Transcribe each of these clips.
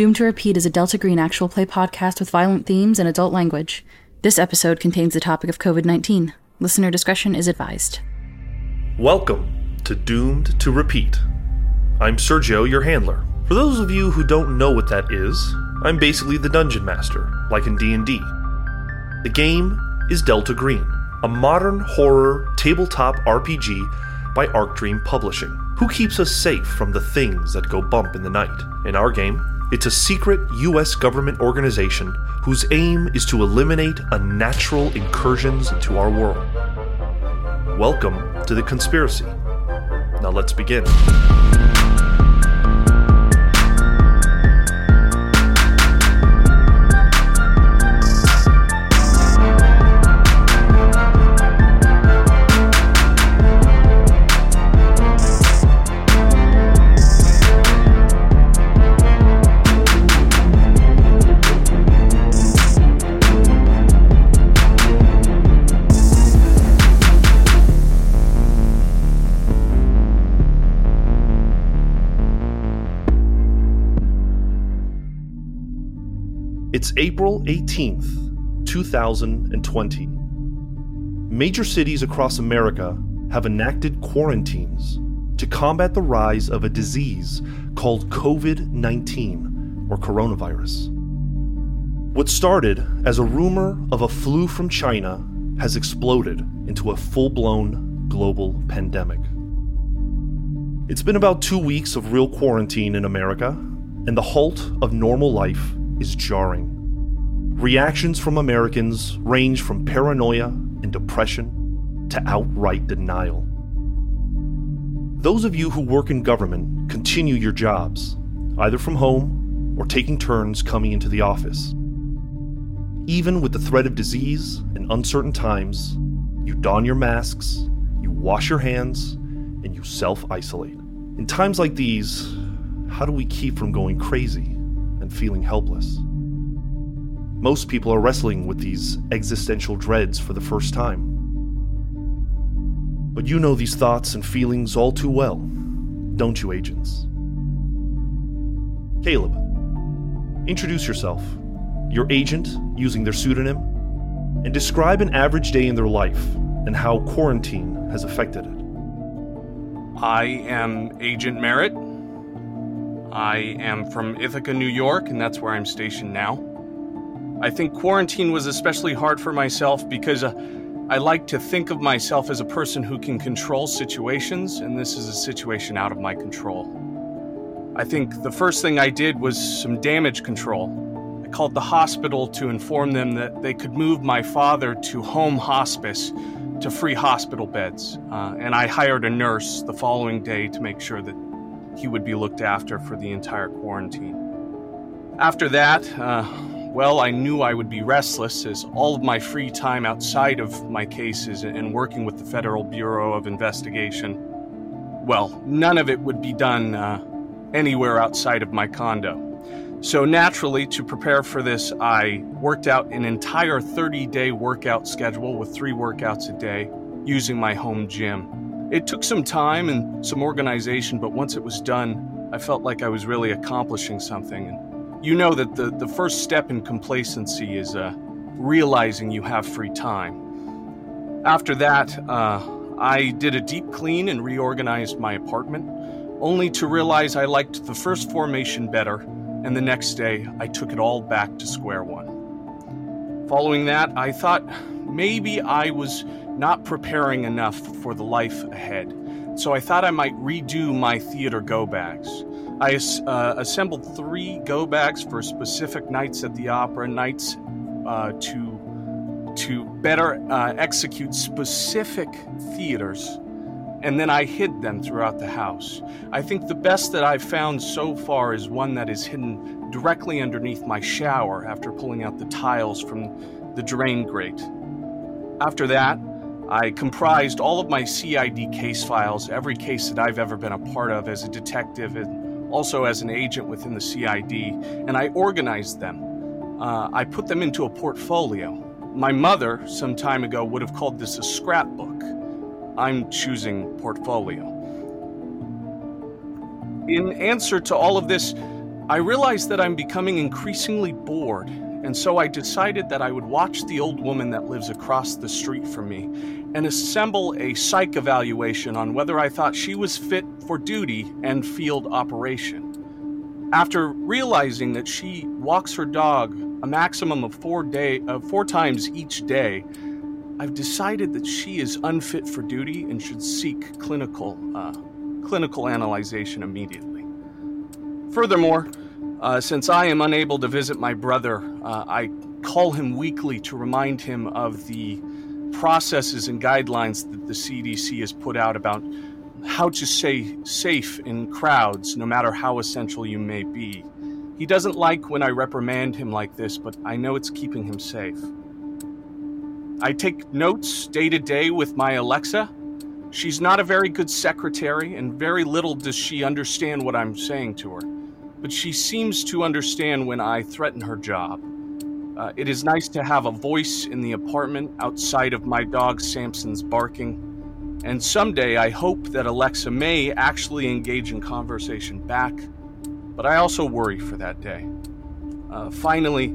Doomed to Repeat is a Delta Green actual play podcast with violent themes and adult language. This episode contains the topic of COVID 19. Listener discretion is advised. Welcome to Doomed to Repeat. I'm Sergio, your handler. For those of you who don't know what that is, I'm basically the dungeon master, like in D&D. The game is Delta Green, a modern horror tabletop RPG by Arc Dream Publishing. Who keeps us safe from the things that go bump in the night? In our game, it's a secret US government organization whose aim is to eliminate unnatural incursions into our world. Welcome to the conspiracy. Now let's begin. It's April 18th, 2020. Major cities across America have enacted quarantines to combat the rise of a disease called COVID 19 or coronavirus. What started as a rumor of a flu from China has exploded into a full blown global pandemic. It's been about two weeks of real quarantine in America, and the halt of normal life is jarring. Reactions from Americans range from paranoia and depression to outright denial. Those of you who work in government continue your jobs, either from home or taking turns coming into the office. Even with the threat of disease and uncertain times, you don your masks, you wash your hands, and you self isolate. In times like these, how do we keep from going crazy and feeling helpless? Most people are wrestling with these existential dreads for the first time. But you know these thoughts and feelings all too well, don't you, agents? Caleb, introduce yourself, your agent using their pseudonym, and describe an average day in their life and how quarantine has affected it. I am Agent Merritt. I am from Ithaca, New York, and that's where I'm stationed now. I think quarantine was especially hard for myself because uh, I like to think of myself as a person who can control situations, and this is a situation out of my control. I think the first thing I did was some damage control. I called the hospital to inform them that they could move my father to home hospice to free hospital beds, uh, and I hired a nurse the following day to make sure that he would be looked after for the entire quarantine. After that, uh, well, I knew I would be restless as all of my free time outside of my cases and working with the Federal Bureau of Investigation, well, none of it would be done uh, anywhere outside of my condo. So, naturally, to prepare for this, I worked out an entire 30 day workout schedule with three workouts a day using my home gym. It took some time and some organization, but once it was done, I felt like I was really accomplishing something. And you know that the, the first step in complacency is uh, realizing you have free time. After that, uh, I did a deep clean and reorganized my apartment, only to realize I liked the first formation better, and the next day I took it all back to square one. Following that, I thought maybe I was not preparing enough for the life ahead, so I thought I might redo my theater go bags. I uh, assembled three go bags for specific nights at the opera, nights uh, to to better uh, execute specific theaters, and then I hid them throughout the house. I think the best that I've found so far is one that is hidden directly underneath my shower after pulling out the tiles from the drain grate. After that, I comprised all of my CID case files, every case that I've ever been a part of as a detective and also as an agent within the CID, and I organized them. Uh, I put them into a portfolio. My mother, some time ago, would have called this a scrapbook. I'm choosing portfolio. In answer to all of this, I realized that I'm becoming increasingly bored, and so I decided that I would watch the old woman that lives across the street from me and assemble a psych evaluation on whether I thought she was fit for duty and field operation. After realizing that she walks her dog a maximum of four day uh, four times each day, I've decided that she is unfit for duty and should seek clinical uh, clinical analyzation immediately. Furthermore, uh, since I am unable to visit my brother, uh, I call him weekly to remind him of the processes and guidelines that the CDC has put out about how to stay safe in crowds, no matter how essential you may be. He doesn't like when I reprimand him like this, but I know it's keeping him safe. I take notes day to day with my Alexa. She's not a very good secretary, and very little does she understand what I'm saying to her. But she seems to understand when I threaten her job. Uh, it is nice to have a voice in the apartment outside of my dog Samson's barking. And someday I hope that Alexa may actually engage in conversation back, but I also worry for that day. Uh, finally,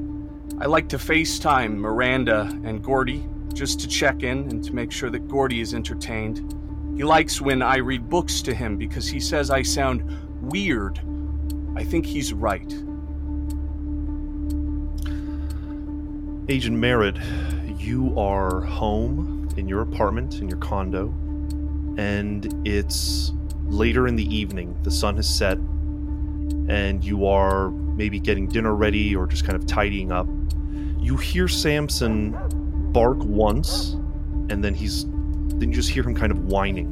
I like to FaceTime Miranda and Gordy just to check in and to make sure that Gordy is entertained. He likes when I read books to him because he says I sound weird. I think he's right. Agent Merritt, you are home in your apartment, in your condo, and it's later in the evening. The sun has set, and you are maybe getting dinner ready or just kind of tidying up. You hear Samson bark once, and then he's then you just hear him kind of whining.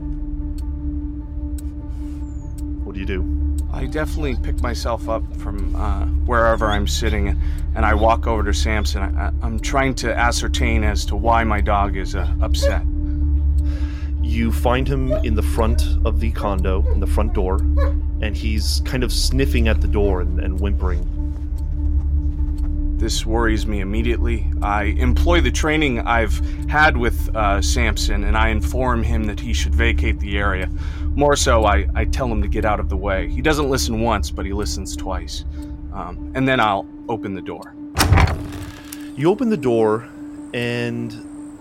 What do you do? I definitely pick myself up from uh, wherever I'm sitting and I walk over to Samson. I, am trying to ascertain as to why my dog is uh, upset. You find him in the front of the condo, in the front door, and he's kind of sniffing at the door and, and whimpering. This worries me immediately. I employ the training I've had with uh, Samson and I inform him that he should vacate the area. More so, I, I tell him to get out of the way. He doesn't listen once, but he listens twice. Um, and then I'll open the door. You open the door, and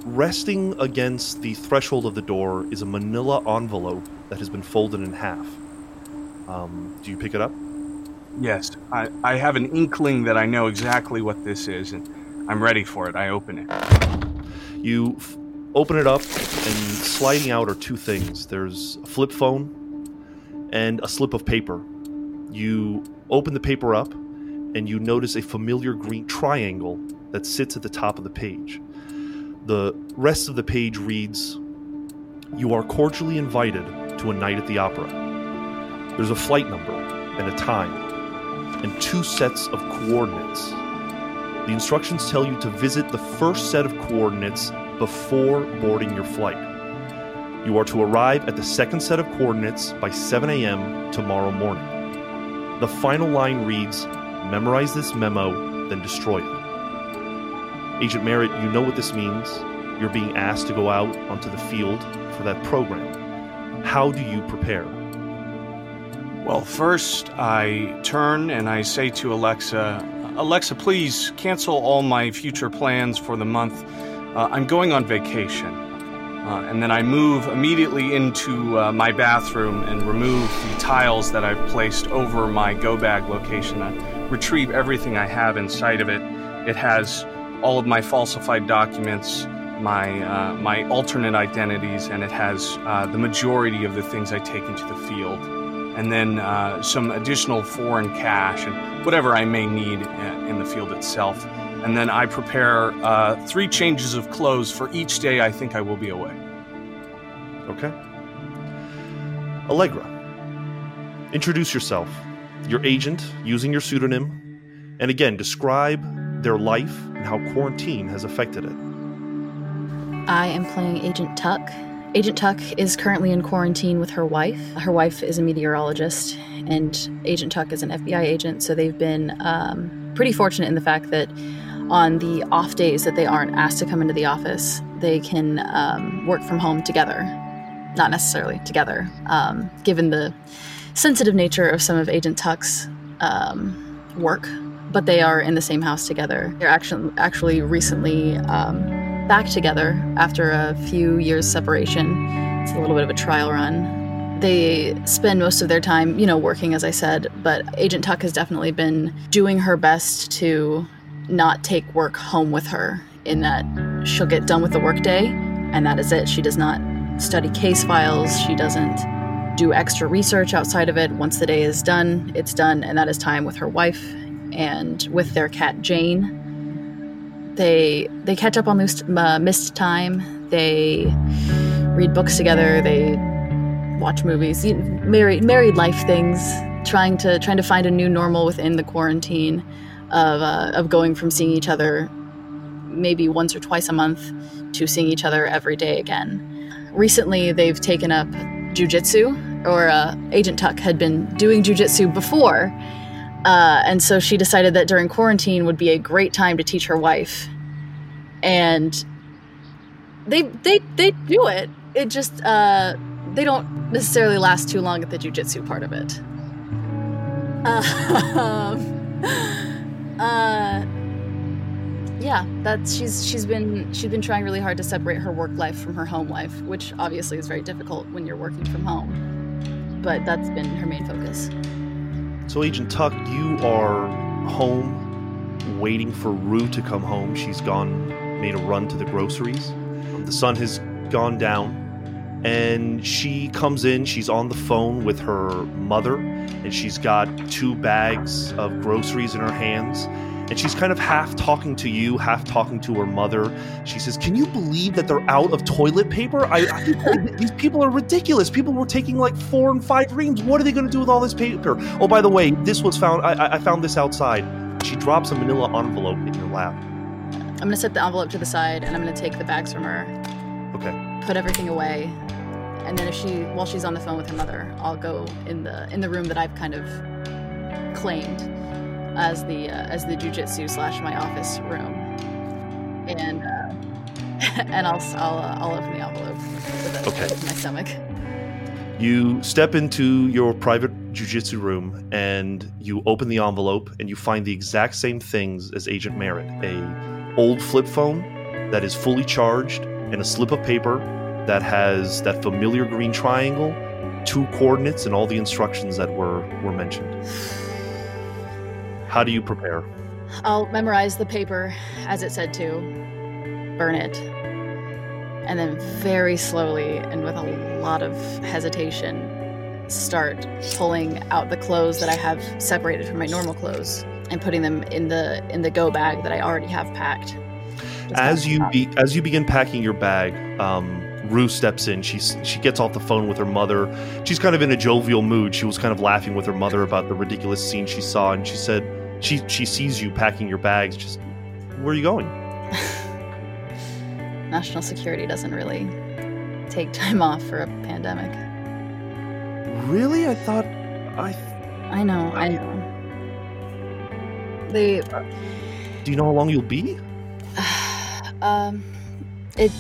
Resting against the threshold of the door is a manila envelope that has been folded in half. Um, do you pick it up? Yes. I, I have an inkling that I know exactly what this is, and I'm ready for it. I open it. You f- open it up, and sliding out are two things there's a flip phone and a slip of paper. You open the paper up, and you notice a familiar green triangle that sits at the top of the page. The rest of the page reads You are cordially invited to a night at the opera. There's a flight number and a time, and two sets of coordinates. The instructions tell you to visit the first set of coordinates before boarding your flight. You are to arrive at the second set of coordinates by 7 a.m. tomorrow morning. The final line reads Memorize this memo, then destroy it. Agent Merritt, you know what this means. You're being asked to go out onto the field for that program. How do you prepare? Well, first, I turn and I say to Alexa, Alexa, please cancel all my future plans for the month. Uh, I'm going on vacation. Uh, and then I move immediately into uh, my bathroom and remove the tiles that I've placed over my go bag location. I retrieve everything I have inside of it. It has all of my falsified documents, my uh, my alternate identities, and it has uh, the majority of the things I take into the field, and then uh, some additional foreign cash and whatever I may need uh, in the field itself. And then I prepare uh, three changes of clothes for each day I think I will be away. Okay. Allegra, introduce yourself, your agent using your pseudonym, and again describe their life and how quarantine has affected it. I am playing Agent Tuck. Agent Tuck is currently in quarantine with her wife. Her wife is a meteorologist, and Agent Tuck is an FBI agent, so they've been um, pretty fortunate in the fact that on the off days that they aren't asked to come into the office, they can um, work from home together. Not necessarily together, um, given the sensitive nature of some of Agent Tuck's um, work, but they are in the same house together. They're actually actually recently um, back together after a few years separation. It's a little bit of a trial run. They spend most of their time, you know, working, as I said, but Agent Tuck has definitely been doing her best to not take work home with her, in that she'll get done with the workday, and that is it. She does not study case files, she doesn't do extra research outside of it. Once the day is done, it's done, and that is time with her wife and with their cat Jane. They they catch up on missed, uh, missed time. They read books together. They watch movies, married married life things, trying to trying to find a new normal within the quarantine of uh, of going from seeing each other maybe once or twice a month to seeing each other every day again. Recently, they've taken up jujitsu, or uh, Agent Tuck had been doing jujitsu before, uh, and so she decided that during quarantine would be a great time to teach her wife, and they they they do it. It just uh, they don't necessarily last too long at the jujitsu part of it. Um, uh, yeah, that's she's she's been she's been trying really hard to separate her work life from her home life, which obviously is very difficult when you're working from home. But that's been her main focus. So, Agent Tuck, you are home waiting for Rue to come home. She's gone, made a run to the groceries. The sun has gone down, and she comes in. She's on the phone with her mother, and she's got two bags of groceries in her hands and she's kind of half talking to you, half talking to her mother. She says, "Can you believe that they're out of toilet paper? I, I these people are ridiculous. People were taking like four and five reams. What are they going to do with all this paper? Oh, by the way, this was found. I, I found this outside." She drops a Manila envelope in your lap. I'm going to set the envelope to the side, and I'm going to take the bags from her. Okay. Put everything away, and then if she, while she's on the phone with her mother, I'll go in the in the room that I've kind of claimed as the uh, as the jujitsu slash my office room, and uh, and I'll I'll, uh, I'll open the envelope with, okay. with my stomach. You step into your private jujitsu room and you open the envelope and you find the exact same things as Agent Merritt: a old flip phone that is fully charged and a slip of paper that has that familiar green triangle, two coordinates, and all the instructions that were were mentioned. How do you prepare? I'll memorize the paper as it said to, burn it, and then very slowly and with a lot of hesitation, start pulling out the clothes that I have separated from my normal clothes and putting them in the in the go bag that I already have packed. Just as you be, as you begin packing your bag, um, Rue steps in. She she gets off the phone with her mother. She's kind of in a jovial mood. She was kind of laughing with her mother about the ridiculous scene she saw, and she said, she she sees you packing your bags. Just where are you going? National security doesn't really take time off for a pandemic. Really? I thought I. I know. I know. They. Do you know how long you'll be? um, it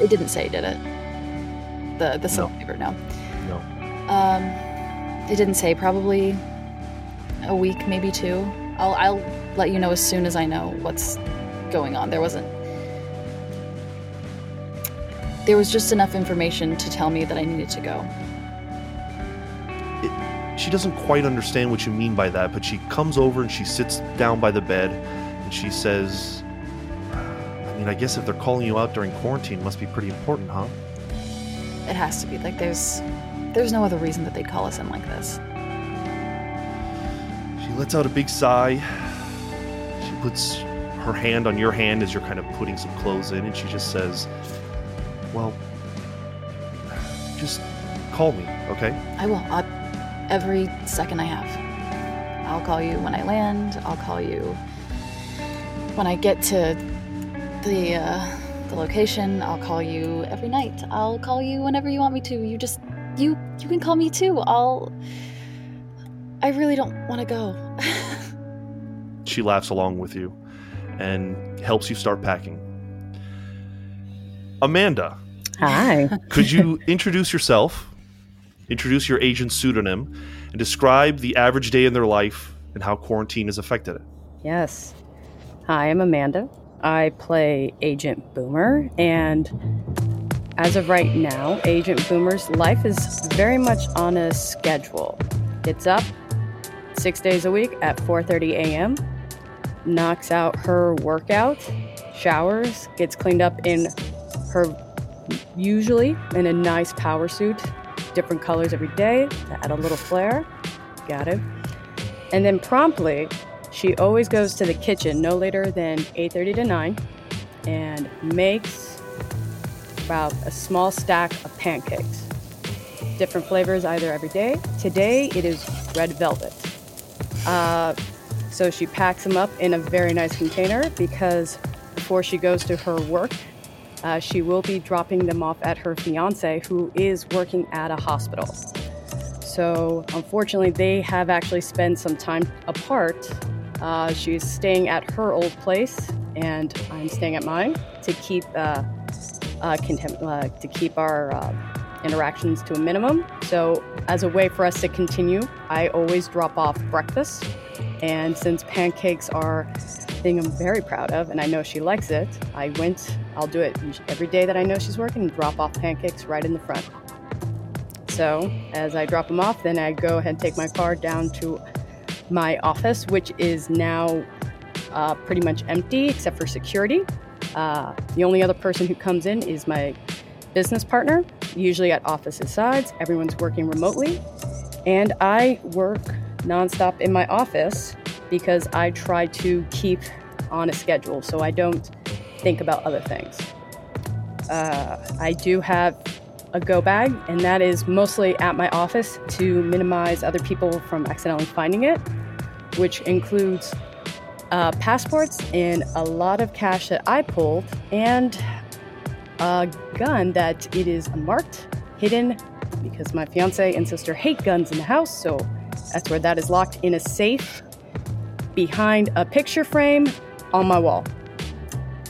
it didn't say, did it? The the no. paper, no. No. Um, it didn't say. Probably a week, maybe two. I'll I'll let you know as soon as I know what's going on. There wasn't there was just enough information to tell me that I needed to go. It, she doesn't quite understand what you mean by that, but she comes over and she sits down by the bed and she says, I mean, I guess if they're calling you out during quarantine, it must be pretty important, huh? It has to be. Like there's there's no other reason that they'd call us in like this. She lets out a big sigh. She puts her hand on your hand as you're kind of putting some clothes in, and she just says, Well, just call me, okay? I will. I'll, every second I have. I'll call you when I land. I'll call you when I get to the uh, the location. I'll call you every night. I'll call you whenever you want me to. You just you you can call me too. I'll I really don't want to go. She laughs along with you and helps you start packing. Amanda. Hi. could you introduce yourself, introduce your agent pseudonym, and describe the average day in their life and how quarantine has affected it. Yes. Hi, I'm Amanda. I play Agent Boomer, and as of right now, Agent Boomer's life is very much on a schedule. It's up six days a week at 4:30 a.m., knocks out her workout, showers, gets cleaned up in her usually in a nice power suit, different colors every day to add a little flair. Got it. And then promptly, she always goes to the kitchen no later than 8:30 to 9 and makes about a small stack of pancakes. Different flavors either every day. Today it is red velvet. Uh, so she packs them up in a very nice container because before she goes to her work, uh, she will be dropping them off at her fiance, who is working at a hospital. So, unfortunately, they have actually spent some time apart. Uh, she's staying at her old place, and I'm staying at mine to keep uh, uh, contem- uh, to keep our uh, interactions to a minimum. So, as a way for us to continue, I always drop off breakfast. And since pancakes are a thing I'm very proud of, and I know she likes it, I went, I'll do it every day that I know she's working, drop off pancakes right in the front. So, as I drop them off, then I go ahead and take my car down to my office, which is now uh, pretty much empty except for security. Uh, the only other person who comes in is my business partner, usually at opposite sides. Everyone's working remotely. And I work nonstop in my office because I try to keep on a schedule so I don't think about other things. Uh, I do have a go bag, and that is mostly at my office to minimize other people from accidentally finding it, which includes uh, passports and a lot of cash that I pulled, and a gun that it is unmarked, hidden, because my fiance and sister hate guns in the house, so that's where that is locked in a safe behind a picture frame on my wall.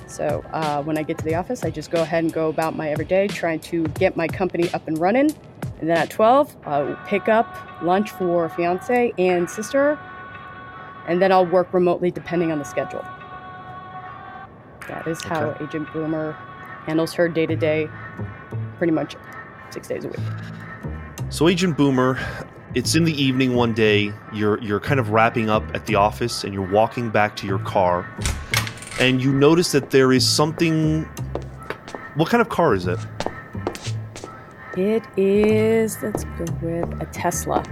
So uh, when I get to the office, I just go ahead and go about my everyday, trying to get my company up and running. And then at 12, I'll pick up lunch for fiance and sister, and then I'll work remotely depending on the schedule. That is how Okay. Agent Boomer handles her day to day, pretty much six days a week. So, Agent Boomer, it's in the evening one day. You're you're kind of wrapping up at the office, and you're walking back to your car, and you notice that there is something. What kind of car is it? It is, let's go with a Tesla.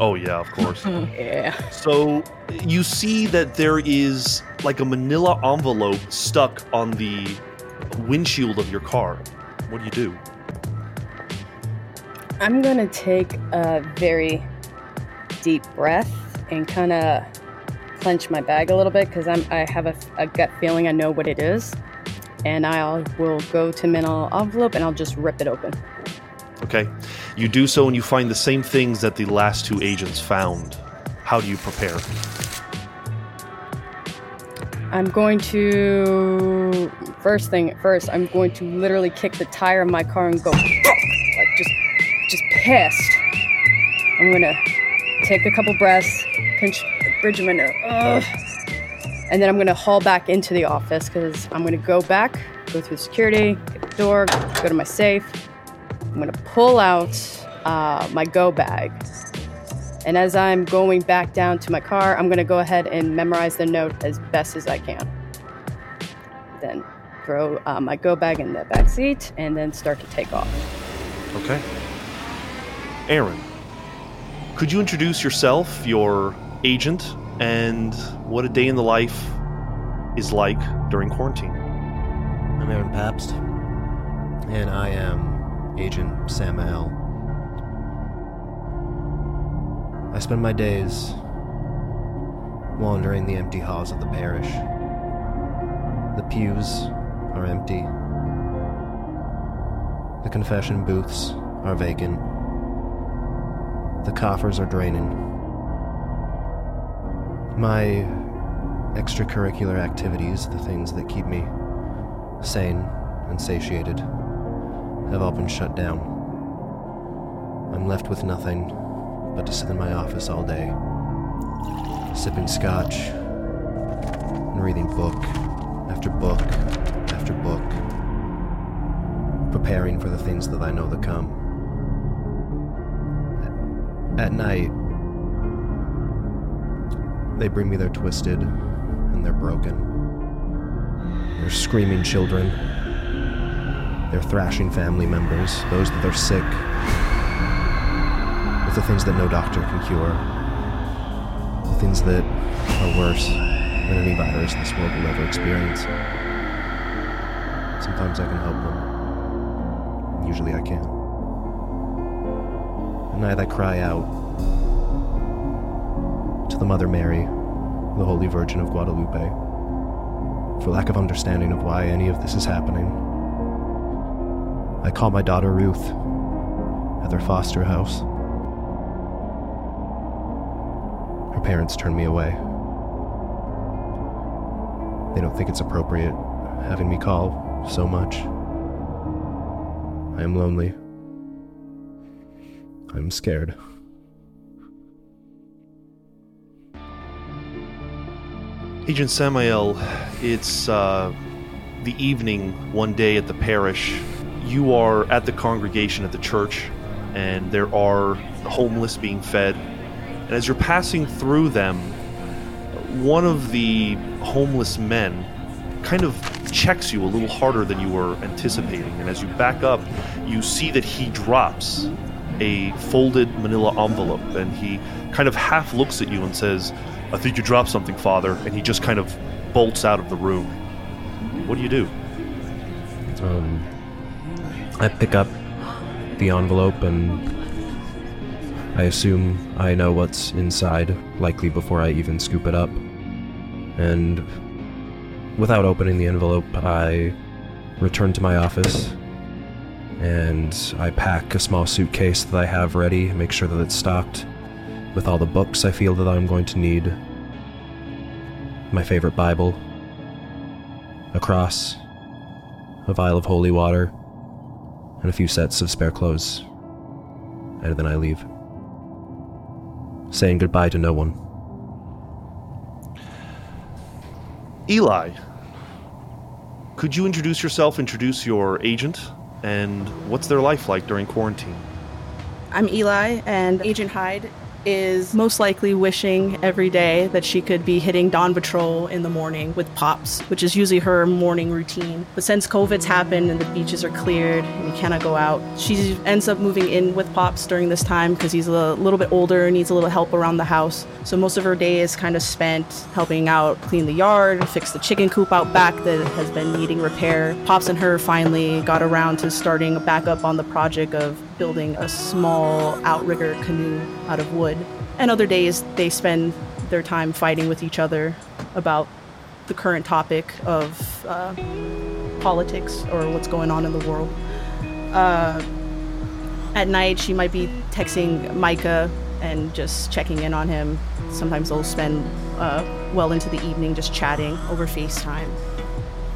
Oh yeah, of course. Yeah. so you see that there is like a Manila envelope stuck on the windshield of your car. What do you do? I'm gonna take a very deep breath and kind of clench my bag a little bit because I'm I have a, a gut feeling I know what it is, and I will go to middle envelope and I'll just rip it open. Okay. You do so and you find the same things that the last two agents found. How do you prepare? I'm going to first thing first. I'm going to literally kick the tire of my car and go like just just pissed. I'm gonna take a couple breaths, pinch the bridge of my nose, and then I'm gonna haul back into the office because I'm gonna go back, go through security, get the door, go to my safe. I'm gonna pull out uh, my go bag. And as I'm going back down to my car, I'm going to go ahead and memorize the note as best as I can. Then throw uh, my go bag in the back seat and then start to take off. Okay. Aaron, could you introduce yourself, your agent, and what a day in the life is like during quarantine? I'm Aaron Pabst, and I am Agent Samael. I spend my days wandering the empty halls of the parish. The pews are empty. The confession booths are vacant. The coffers are draining. My extracurricular activities, the things that keep me sane and satiated, have all been shut down. I'm left with nothing but to sit in my office all day, sipping scotch and reading book after book after book, preparing for the things that I know to come. At night, they bring me their twisted and they're broken. They're screaming children. They're thrashing family members, those that are sick, with the things that no doctor can cure, the things that are worse than any virus this world will ever experience. Sometimes I can help them. Usually I can. At night I cry out to the Mother Mary, the Holy Virgin of Guadalupe, for lack of understanding of why any of this is happening. I call my daughter Ruth at their foster house. Parents turn me away. They don't think it's appropriate having me call so much. I am lonely. I'm scared. Agent Samael, it's uh, the evening one day at the parish. You are at the congregation at the church, and there are homeless being fed. And as you're passing through them, one of the homeless men kind of checks you a little harder than you were anticipating. And as you back up, you see that he drops a folded manila envelope and he kind of half looks at you and says, I think you dropped something, Father. And he just kind of bolts out of the room. What do you do? Um, I pick up the envelope and I assume I know what's inside, likely before I even scoop it up. And without opening the envelope, I return to my office and I pack a small suitcase that I have ready, make sure that it's stocked with all the books I feel that I'm going to need. My favorite Bible, a cross, a vial of holy water, and a few sets of spare clothes. And then I leave, saying goodbye to no one. Eli, could you introduce yourself, introduce your agent, and what's their life like during quarantine? I'm Eli, and Agent Hyde is most likely wishing every day that she could be hitting Dawn Patrol in the morning with Pops, which is usually her morning routine. But since COVID's happened and the beaches are cleared and you cannot go out, she ends up moving in with Pops during this time because he's a little bit older and needs a little help around the house. So most of her day is kind of spent helping out clean the yard, fix the chicken coop out back that has been needing repair. Pops and her finally got around to starting back up on the project of building a small outrigger canoe out of wood. And other days they spend their time fighting with each other about the current topic of uh, politics or what's going on in the world. Uh, at night, she might be texting Micah and just checking in on him. Sometimes they'll spend uh, well into the evening just chatting over FaceTime.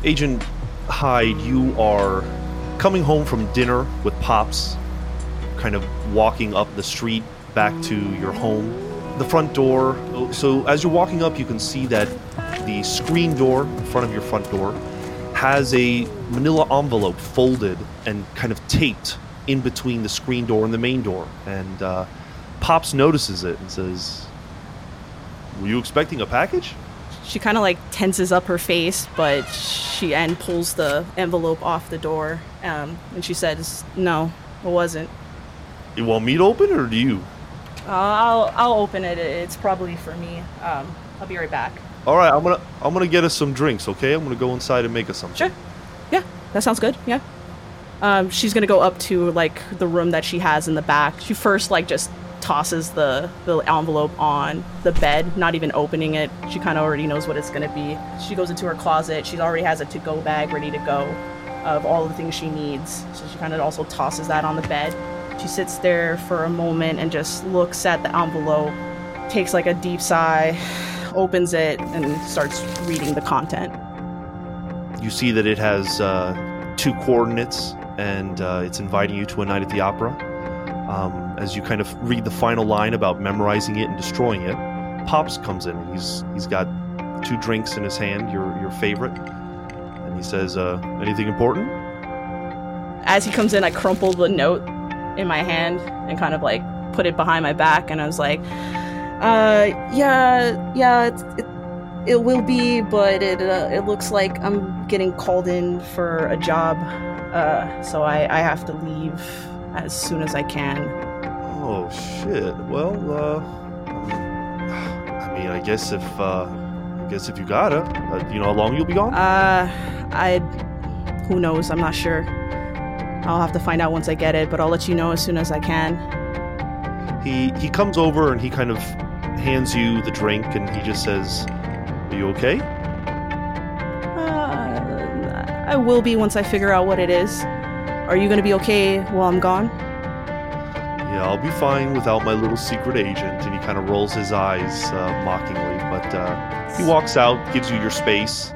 Agent Hyde, you are coming home from dinner with Pops, kind of walking up the street back to your home. The front door, so as you're walking up, you can see that the screen door in front of your front door has a manila envelope folded and kind of taped in between the screen door and the main door. And uh, Pops notices it and says, Were you expecting a package? She kind of like tenses up her face, but she and pulls the envelope off the door, um, and she says, "No, it wasn't. You want me to open it or do you? Uh, I'll I'll open it. It's probably for me. Um, I'll be right back." All right, I'm gonna I'm gonna get us some drinks. Okay, I'm gonna go inside and make us some. Sure. Yeah, that sounds good. Yeah. Um, she's gonna go up to like the room that she has in the back. She first like just tosses the the envelope on the bed, not even opening it. She kind of already knows what it's gonna be. She goes into her closet. She already has a to-go bag ready to go of all the things she needs. So she kind of also tosses that on the bed. She sits there for a moment and just looks at the envelope, takes like a deep sigh, opens it, and starts reading the content. You see that it has uh, two coordinates, and uh, it's inviting you to a night at the opera. Um, as you kind of read the final line about memorizing it and destroying it, Pops comes in. He's he's got two drinks in his hand, your your favorite, and he says, uh, "Anything important?" As he comes in, I crumple the note in my hand and kind of like put it behind my back, and I was like, "Uh, yeah, yeah, it, it will be, but it uh, it looks like I'm getting called in for a job, uh, so I I have to leave as soon as I can." Oh shit. Well, uh, I mean, I guess if uh, I guess if you gotta, uh, you know how long you'll be gone? Uh, I. Who knows? I'm not sure. I'll have to find out once I get it, but I'll let you know as soon as I can. he he comes over and he kind of hands you the drink, and he just says, "Are you okay?" Uh, I will be once I figure out what it is. Are you gonna be okay while I'm gone? Yeah, I'll be fine without my little secret agent. And he kind of rolls his eyes uh, mockingly, but uh, he walks out, gives you your space,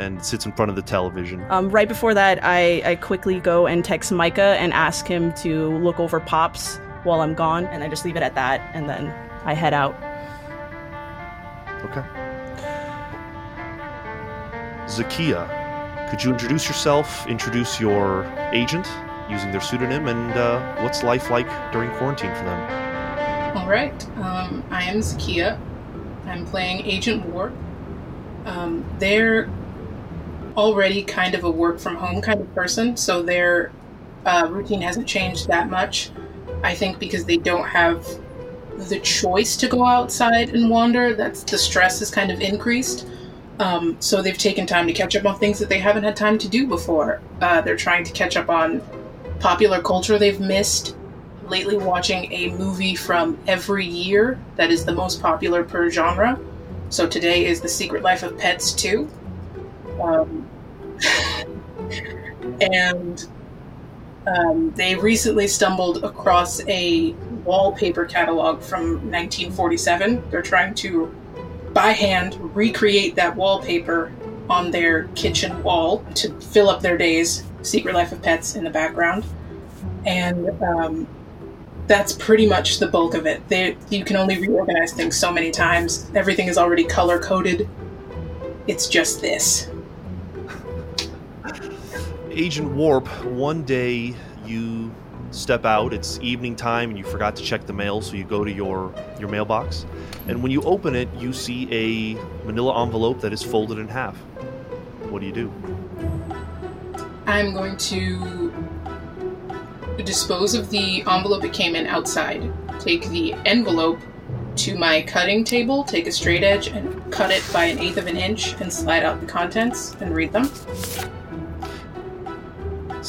and sits in front of the television. Um, right before that, I, I quickly go and text Micah and ask him to look over Pops while I'm gone, and I just leave it at that, and then I head out. Okay. Zakia, could you introduce yourself, introduce your agent using their pseudonym, and uh, what's life like during quarantine for them? All right. Um, I am Zakia. I'm playing Agent War. Um, they're already kind of a work from home kind of person, so their uh, routine hasn't changed that much. I think because they don't have the choice to go outside and wander, that's the stress is kind of increased. Um, so they've taken time to catch up on things that they haven't had time to do before. Uh, they're trying to catch up on popular culture they've missed. Lately, watching a movie from every year that is the most popular per genre. So today is The Secret Life of Pets 2. Um, and um, they recently stumbled across a wallpaper catalog from 1947. They're trying to, by hand, recreate that wallpaper on their kitchen wall to fill up their days. Secret Life of Pets in the background. And um, that's pretty much the bulk of it. They, you can only reorganize things so many times. Everything is already color coded. It's just this. Agent Warp, one day you step out, it's evening time and you forgot to check the mail, so you go to your, your mailbox. And when you open it, you see a manila envelope that is folded in half. What do you do? I'm going to dispose of the envelope it came in outside. Take the envelope to my cutting table, take a straight edge, and cut it by an eighth of an inch, and slide out the contents and read them.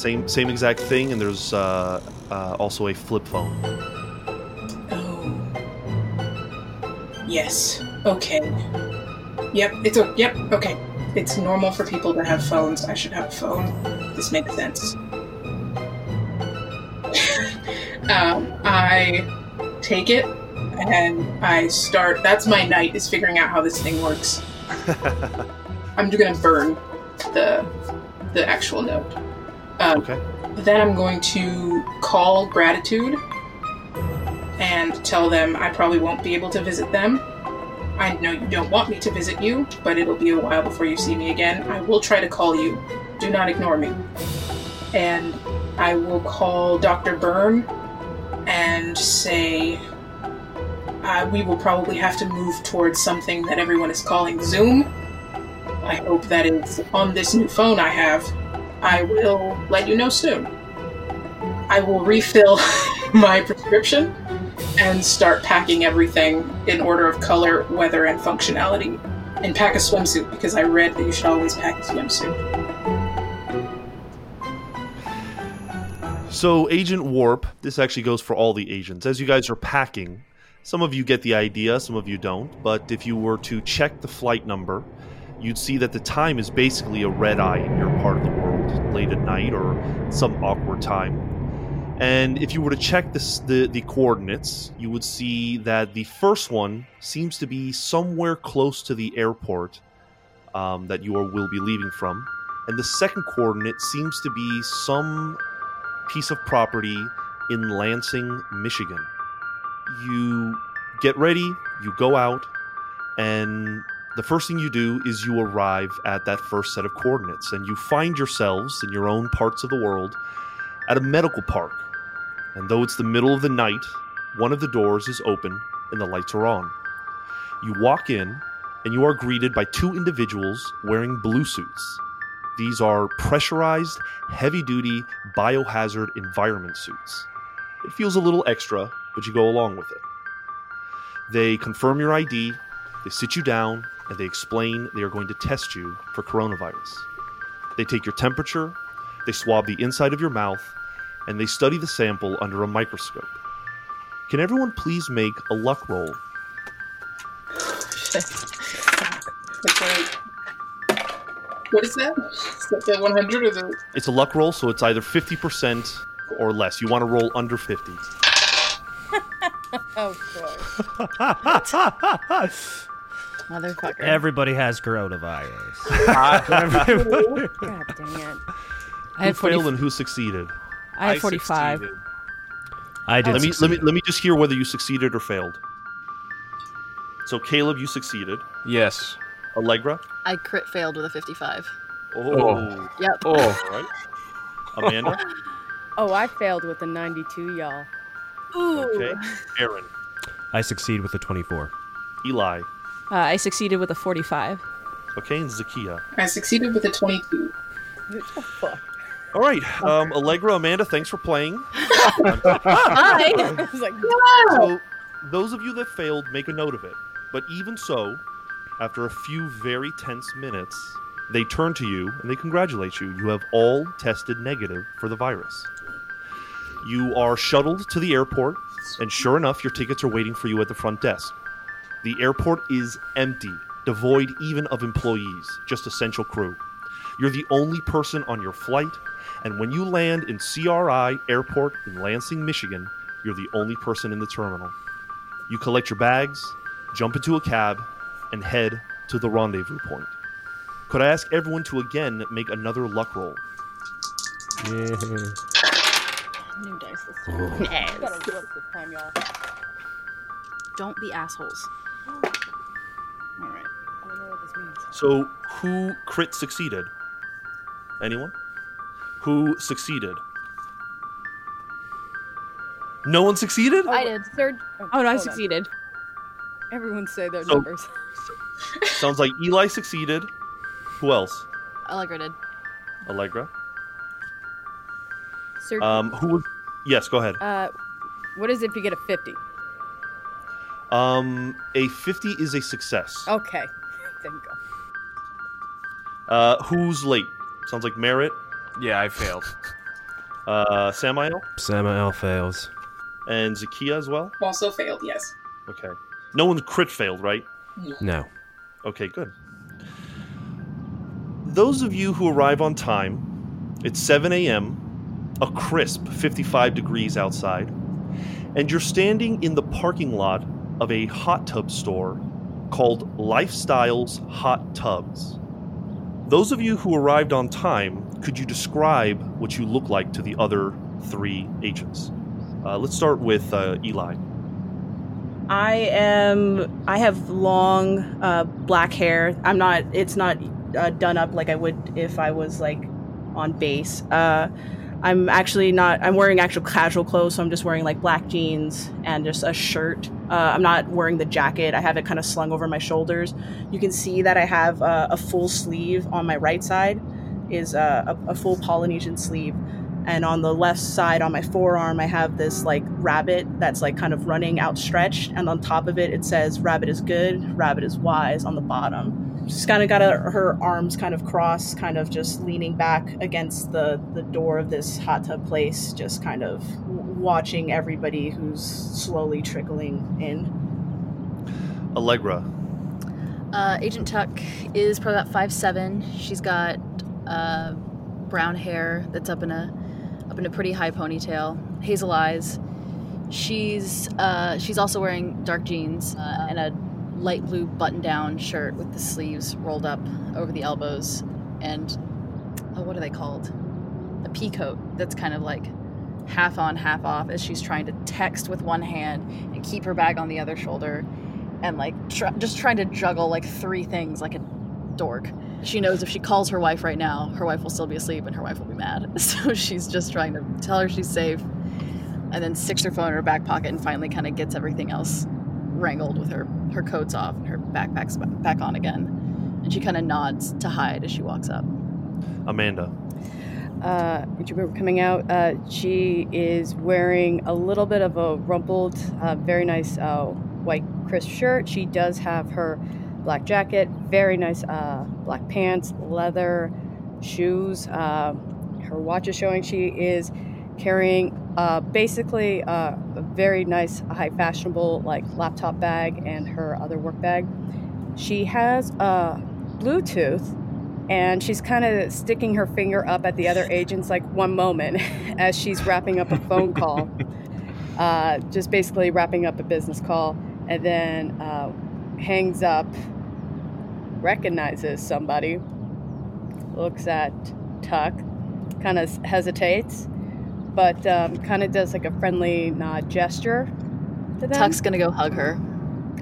Same same exact thing, and there's uh, uh, also a flip phone. Oh. Yes. Okay. Yep. It's a. Yep. Okay. It's normal for people to have phones. I should have a phone. This makes sense. um, I take it and I start. That's my night is figuring out how this thing works. I'm just gonna burn the the actual note. Um, Okay. then I'm going to call Gratitude and tell them I probably won't be able to visit them. I know you don't want me to visit you, but it'll be a while before you see me again. I will try to call you. Do not ignore me. And I will call Dr. Byrne and say uh, we will probably have to move towards something that everyone is calling Zoom. I hope that is on this new phone I have. I will let you know soon. I will refill my prescription and start packing everything in order of color, weather, and functionality. And pack a swimsuit because I read that you should always pack a swimsuit. So, Agent Warp, this actually goes for all the agents. As you guys are packing, some of you get the idea, some of you don't. But if you were to check the flight number, you'd see that the time is basically a red eye in your part of the late at night or some awkward time. And if you were to check this, the, the coordinates, you would see that the first one seems to be somewhere close to the airport um, that you are, will be leaving from. And the second coordinate seems to be some piece of property in Lansing, Michigan. You get ready, you go out, And the first thing you do is you arrive at that first set of coordinates, and you find yourselves in your own parts of the world at a medical park. And though it's the middle of the night, one of the doors is open and the lights are on. You walk in, and you are greeted by two individuals wearing blue suits. These are pressurized, heavy duty biohazard environment suits. It feels a little extra, but you go along with it. They confirm your ID, they sit you down, and they explain they are going to test you for coronavirus. They take your temperature, they swab the inside of your mouth, and they study the sample under a microscope. Can everyone please make a luck roll? What is that? Is that the 100 or the. It's a luck roll, so it's either 50% or less. You want to roll under 50. Oh, boy. Motherfucker. Everybody has coronavirus. God dang it. I had who failed 40, and who succeeded? I had 45. succeeded. I did. Let me let me let me just hear whether you succeeded or failed. So Caleb, you succeeded. Yes. Allegra. I crit failed with a 55. Oh. oh. Yep. Oh. All right. Oh. Amanda. Oh, I failed with a 92, y'all. Ooh. Okay. Aaron. I succeed with a 24. Eli. Uh, I succeeded with a 45. Okay, and Zakia. I succeeded with a 22. All right. Um, Allegra, Amanda, thanks for playing. Hi. I was like, So, those of you that failed, make a note of it. But even so, after a few very tense minutes, they turn to you and they congratulate you. You have all tested negative for the virus. You are shuttled to the airport, and sure enough, your tickets are waiting for you at the front desk. The airport is empty, devoid even of employees, just essential crew. You're the only person on your flight, and when you land in CRI Airport in Lansing, Michigan, you're the only person in the terminal. You collect your bags, jump into a cab, and head to the rendezvous point. Could I ask everyone to again make another luck roll? Yeah. New dice this time. I gotta work this time, y'all. Don't be assholes. So, who crit succeeded? Anyone? Who succeeded? No one succeeded? I did. Third. Oh, no, I hold on. succeeded. Everyone say their So- numbers. Sounds like Eli succeeded. Who else? Allegra did. Allegra. Sir, Um, who was? Yes, go ahead. uh, what is it if you get a 50? Um, a 50 is a success. Okay. Thank God. Uh, who's late? Sounds like Merritt, Yeah, I failed. uh, Samael, Samael fails. and Zakia as well. Also failed, yes. Okay. No one crit failed, right? No. Okay, good. Those of you who arrive on time, it's 7 a.m., a crisp 55 degrees outside, and you're standing in the parking lot of a hot tub store called Lifestyles Hot Tubs. Those of you who arrived on time, could you describe what you look like to the other three agents? Uh, let's start with uh, Eli. I am. I have long uh, black hair. I'm not. It's not uh, done up like I would if I was like on base. I'm actually not. I'm wearing actual casual clothes, so I'm just wearing like black jeans and just a shirt. Uh, I'm not wearing the jacket. I have it kind of slung over my shoulders. You can see that I have uh, a full sleeve on my right side, is uh, a, a full Polynesian sleeve, and on the left side on my forearm I have this like rabbit that's like kind of running outstretched, and on top of it it says "Rabbit is good, Rabbit is wise" on the bottom. She's kind of got a, her arms kind of crossed, kind of just leaning back against the the door of this hot tub place, just kind of watching everybody who's slowly trickling in. Allegra. Uh, Agent Tuck is probably about five seven. She's got uh, brown hair that's up in a up in a pretty high ponytail, hazel eyes. She's uh, she's also wearing dark jeans uh, and a light blue button-down shirt with the sleeves rolled up over the elbows, and oh, what are they called? A pea coat that's kind of like half on, half off, as she's trying to text with one hand and keep her bag on the other shoulder and like tr- just trying to juggle like three things like a dork. She knows if she calls her wife right now, her wife will still be asleep and her wife will be mad. So she's just trying to tell her she's safe and then sticks her phone in her back pocket and finally kind of gets everything else wrangled with her her coats off and her backpack's back on again. And she kind of nods to hide as she walks up. Amanda. uh, Agent Boomer coming out. Uh, she is wearing a little bit of a rumpled, uh, very nice uh, white crisp shirt. She does have her black jacket, very nice uh, black pants, leather shoes. Uh, her watch is showing she is carrying uh, basically uh, a very nice, high fashionable like laptop bag and her other work bag. She has a Bluetooth and she's kind of sticking her finger up at the other agents like one moment as she's wrapping up a phone call uh, just basically wrapping up a business call and then uh, hangs up recognizes somebody looks at tuck kind of hesitates but um, kind of does like a friendly nod gesture to them. Tuck's gonna go hug her.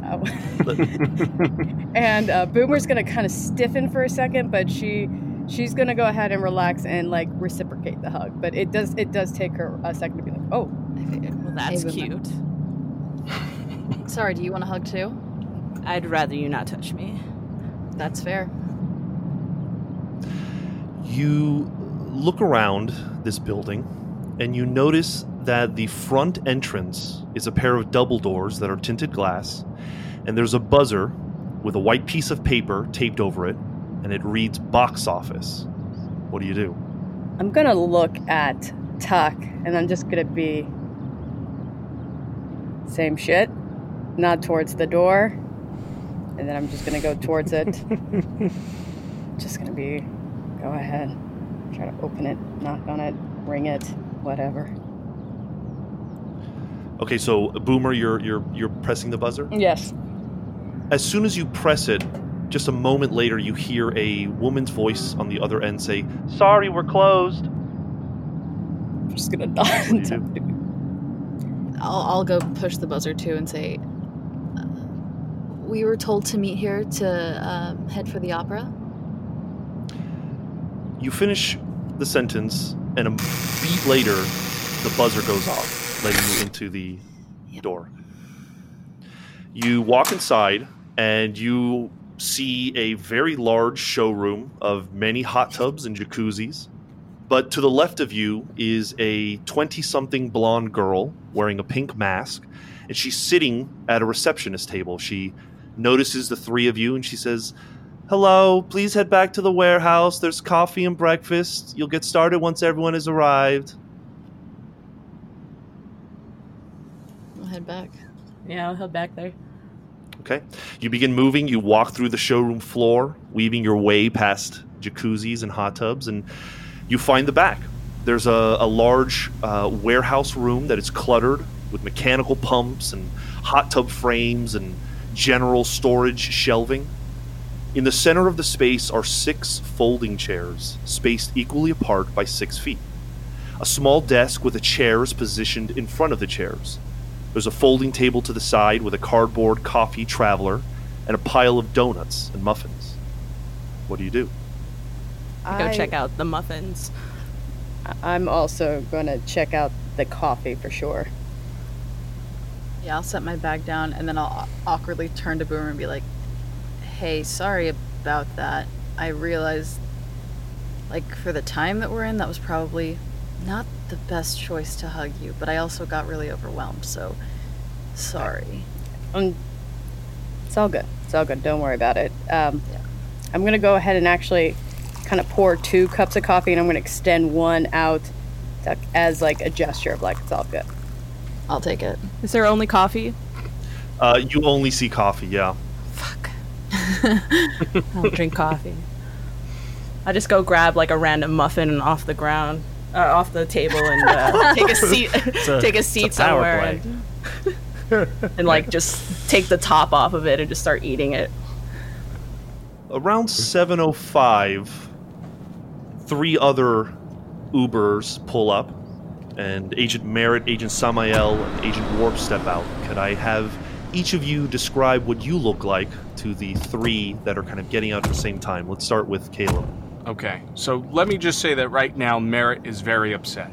Oh. and uh, Boomer's gonna kind of stiffen for a second, but she she's gonna go ahead and relax and like reciprocate the hug. But it does it does take her a second to be like, oh, Well, that's Hey, cute. Sorry, do you want a hug too? I'd rather you not touch me. That's fair. You look around this building and you notice that the front entrance is a pair of double doors that are tinted glass, and there's a buzzer with a white piece of paper taped over it, and it reads box office. What do you do? I'm gonna look at Tuck, and I'm just gonna be same shit. Nod towards the door, and then I'm just gonna go towards it. just gonna be, go ahead, try to open it, knock on it, ring it, whatever. Okay, so Boomer, you're you're you're pressing the buzzer. Yes. As soon as you press it, just a moment later, you hear a woman's voice on the other end say, "Sorry, we're closed." I'm just gonna nod. What do you do? I'll, I'll go push the buzzer too and say, uh, "We were told to meet here to um, head for the opera." You finish the sentence, and a beat later, the buzzer goes off, letting you into the door. You walk inside, and you see a very large showroom of many hot tubs and jacuzzis. But to the left of you is a 20 something blonde girl wearing a pink mask, and she's sitting at a receptionist table. She notices the three of you and she says, Hello, please head back to the warehouse. There's coffee and breakfast. You'll get started once everyone has arrived. I'll head back. Yeah, I'll head back there. Okay. You begin moving. You walk through the showroom floor, weaving your way past jacuzzis and hot tubs, and you find the back. There's a, a large uh, warehouse room that is cluttered with mechanical pumps and hot tub frames and general storage shelving. In the center of the space are six folding chairs, spaced equally apart by six feet. A small desk with a chair is positioned in front of the chairs. There's a folding table to the side with a cardboard coffee traveler and a pile of donuts and muffins. What do you do? I Go check out the muffins. I'm also gonna check out the coffee for sure. Yeah, I'll set my bag down and then I'll awkwardly turn to Boomer and be like, "Hey, sorry about that. I realized, like, for the time that we're in, that was probably not the best choice to hug you. But I also got really overwhelmed, so sorry." Um, it's all good. It's all good. Don't worry about it. Um, Yeah. I'm gonna go ahead and actually kind of pour two cups of coffee, and I'm gonna extend one out to, as like a gesture of like it's all good. I'll take it. Is there only coffee? Uh, you only see coffee, yeah. Fuck. I don't drink coffee. I just go grab like a random muffin off the ground, uh, off the table, and uh, take a seat. a- take a it's a seat somewhere, and, and like just take the top off of it and just start eating it. Around 7:05, three other Ubers pull up, and Agent Merritt, Agent Samael, and Agent Warp step out. Could I have each of you describe what you look like to the three that are kind of getting out at the same time. Let's start with Caleb. Okay, so let me just say that right now, Merritt is very upset.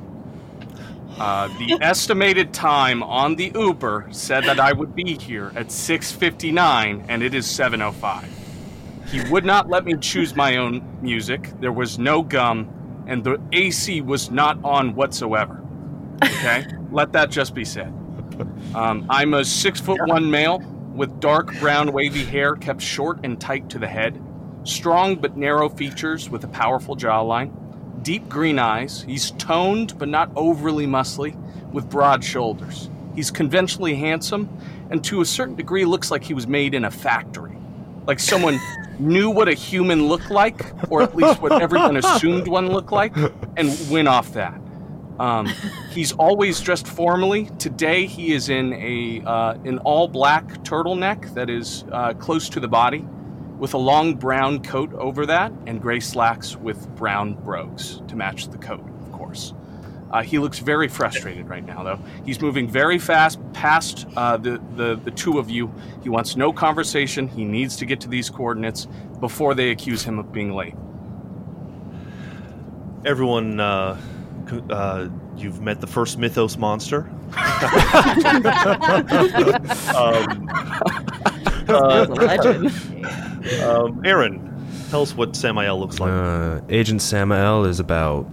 Uh, the estimated time on the Uber said that I would be here at 6:59, and it is 7:05. He would not let me choose my own music. There was no gum, and the AC was not on whatsoever. Okay, let that just be said. Um, I'm a six foot one male with dark brown wavy hair kept short and tight to the head, strong but narrow features with a powerful jawline, deep green eyes. He's toned but not overly muscly, with broad shoulders. He's conventionally handsome and to a certain degree looks like he was made in a factory. Like someone knew what a human looked like, or at least what everyone assumed one looked like, and went off that. Um, he's always dressed formally. Today he is in a uh, an all black turtleneck that is uh, close to the body, with a long brown coat over that and gray slacks with brown brogues to match the coat, of course. Uh, he looks very frustrated right now, though. He's moving very fast past uh, the, the the two of you. He wants no conversation. He needs to get to these coordinates before they accuse him of being late. Everyone, uh, uh, you've met the first Mythos monster. um, uh, Legend. um, Aaron, tell us what Samael looks like. Uh, Agent Samael is about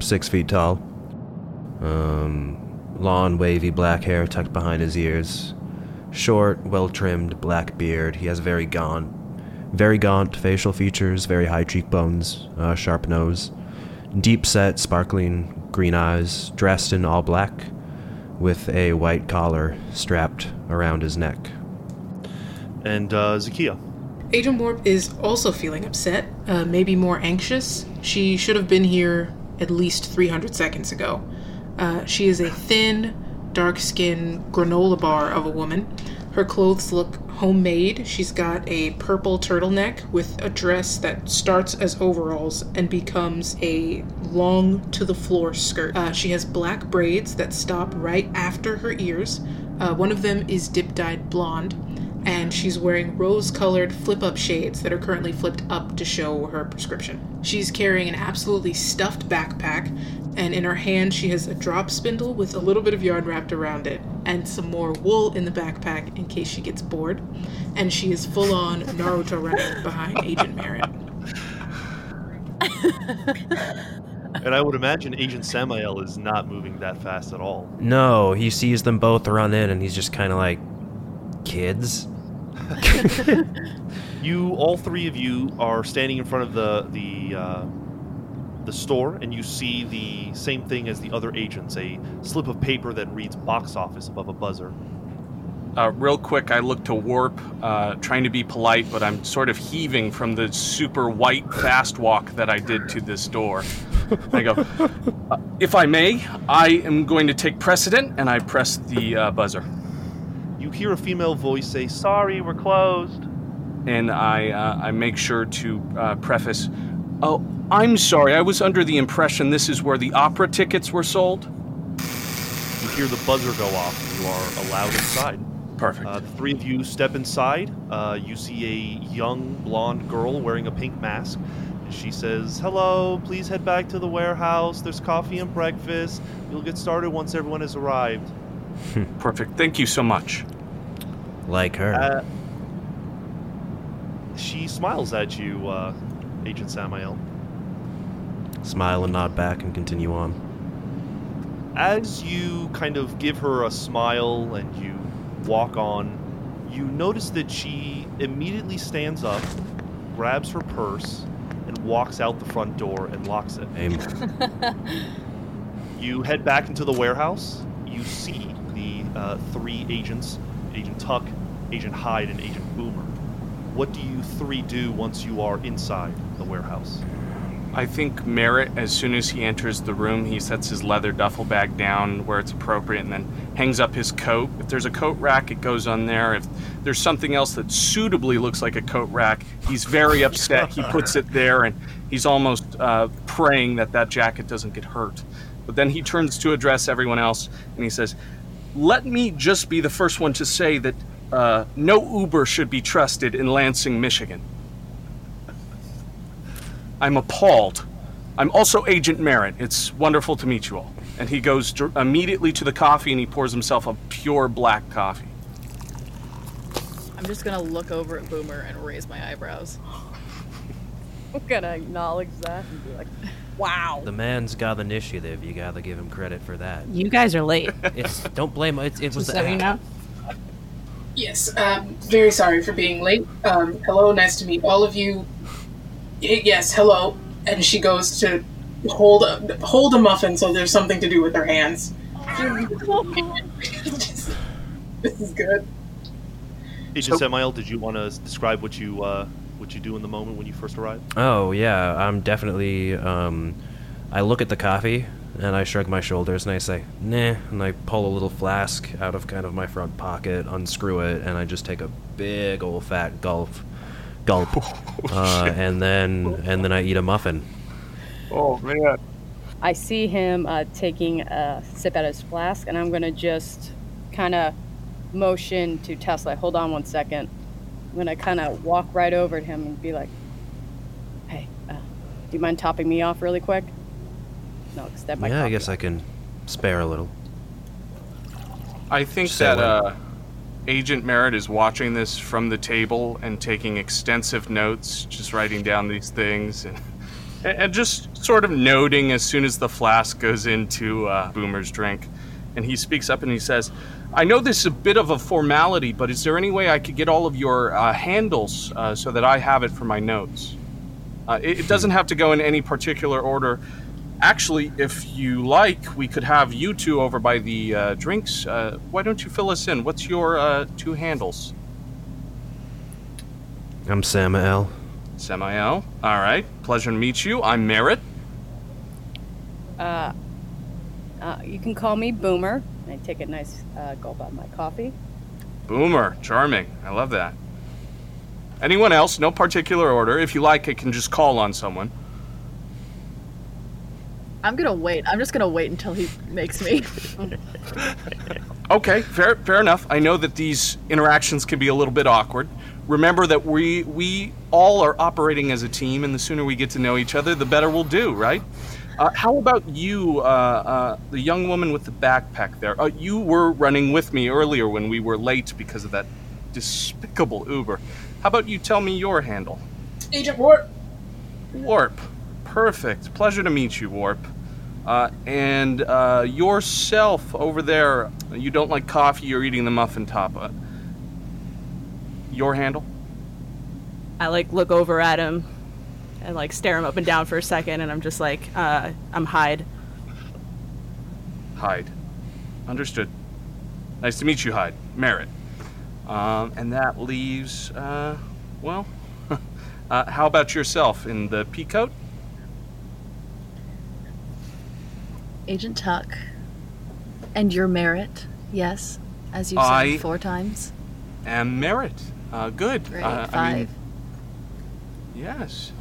six feet tall. Um, long, wavy black hair tucked behind his ears. Short, well trimmed black beard. He has very gaunt, very gaunt facial features, very high cheekbones, uh, sharp nose, deep set, sparkling green eyes, dressed in all black, with a white collar strapped around his neck. And uh, Zakia. Agent Warp is also feeling upset, uh, maybe more anxious. She should have been here at least 300 seconds ago. Uh, she is a thin, dark skinned granola bar of a woman. Her clothes look homemade. She's got a purple turtleneck with a dress that starts as overalls and becomes a long to the floor skirt. Uh, she has black braids that stop right after her ears. Uh, one of them is dip dyed blonde and she's wearing rose colored flip up shades that are currently flipped up to show her prescription. She's carrying an absolutely stuffed backpack, and in her hand, she has a drop spindle with a little bit of yarn wrapped around it, and some more wool in the backpack in case she gets bored. And she is full on Naruto running behind Agent Merritt. And I would imagine Agent Samael is not moving that fast at all. No, he sees them both run in and he's just kind of like, kids? You, all three of you, are standing in front of the the uh, the store, and you see the same thing as the other agents: a slip of paper that reads "box office" above a buzzer. Uh, real quick, I look to Warp, uh, trying to be polite, but I'm sort of heaving from the super white fast walk that I did to this door. I go, uh, if I may, I am going to take precedent, and I press the uh, buzzer. You hear a female voice say, "Sorry, we're closed." And I, uh, I make sure to uh, preface, oh, I'm sorry, I was under the impression this is where the opera tickets were sold. You hear the buzzer go off. You are allowed inside. Perfect. Uh, the three of you step inside. Uh, you see a young blonde girl wearing a pink mask. She says, Hello, please head back to the warehouse. There's coffee and breakfast. You'll get started once everyone has arrived. Perfect. Thank you so much. Like her. Uh, she smiles at you, uh, Agent Samael. Smile and nod back and continue on. As you kind of give her a smile and you walk on, you notice that she immediately stands up, grabs her purse, and walks out the front door and locks it. Aim. You head back into the warehouse. You see the uh, three agents Agent Tuck, Agent Hyde, and Agent Boomer. What do you three do once you are inside the warehouse? I think Merritt, as soon as he enters the room, he sets his leather duffel bag down where it's appropriate and then hangs up his coat. If there's a coat rack, it goes on there. If there's something else that suitably looks like a coat rack, he's very upset. He puts it there and he's almost uh, praying that that jacket doesn't get hurt. But then he turns to address everyone else and he says, let me just be the first one to say that uh, no Uber should be trusted in Lansing, Michigan. I'm appalled. I'm also Agent Merritt. It's wonderful to meet you all. And he goes dr- immediately to the coffee and he pours himself a pure black coffee. I'm just gonna look over at Boomer and raise my eyebrows. I'm gonna acknowledge that and be like, wow. The man's got an initiative. You gotta give him credit for that. You guys are late. It's don't blame it. It was Just so you know. Yes, um, very sorry for being late. Um, hello, nice to meet all of you. Y- yes, hello. And she goes to hold a, hold a muffin so there's something to do with her hands. this is good. Agent So- Samael, did you want to describe what you uh, what you do in the moment when you first arrive? Oh yeah, I'm definitely. Um, I look at the coffee and I shrug my shoulders and I say, "Nah," and I pull a little flask out of kind of my front pocket, unscrew it, and I just take a big old fat gulp, gulp, uh, and then and then I eat a muffin. Oh, man. I see him uh, taking a sip out of his flask, and I'm gonna just kind of motion to Tesla. Hold on one second. I'm gonna kind of walk right over to him and be like, "Hey, uh, do you mind topping me off really quick?" No, step my. yeah, I guess up. I can spare a little. I think Say that uh, Agent Merritt is watching this from the table and taking extensive notes, just writing down these things and and just sort of noting as soon as the flask goes into uh, Boomer's drink. And he speaks up and he says, "I know this is a bit of a formality, but is there any way I could get all of your uh, handles uh, so that I have it for my notes? Uh, it, it doesn't have to go in any particular order." Actually, if you like, we could have you two over by the uh, drinks. Uh, why don't you fill us in? What's your uh, two handles? I'm Samael. Samael. All right. Pleasure to meet you. I'm Merritt. Uh, uh, you can call me Boomer. I take a nice uh, gulp out of my coffee. Boomer. Charming. I love that. Anyone else? No particular order. If you like, I can just call on someone. I'm gonna wait. I'm just gonna wait until he makes me. Okay, fair, fair enough. I know that these interactions can be a little bit awkward. Remember that we we all are operating as a team, and the sooner we get to know each other, the better we'll do, right? Uh, how about you, uh, uh, the young woman with the backpack there? Uh, you were running with me earlier when we were late because of that despicable Uber. How about you tell me your handle? Agent Warp. Warp. Perfect. Pleasure to meet you, Warp. Uh, and uh, yourself over there, you don't like coffee, you're eating the muffin top. Uh, your handle? I like look over at him and like stare him up and down for a second, and I'm just like, uh, I'm Hyde. Hyde. Understood. Nice to meet you, Hyde. Merritt. Um, and that leaves, uh, well, uh, how about yourself in the peacoat? Agent Tuck. And your Merritt, yes, as you I- said four times. And Merritt, Uh, good. Great, Uh, five. I mean, yes.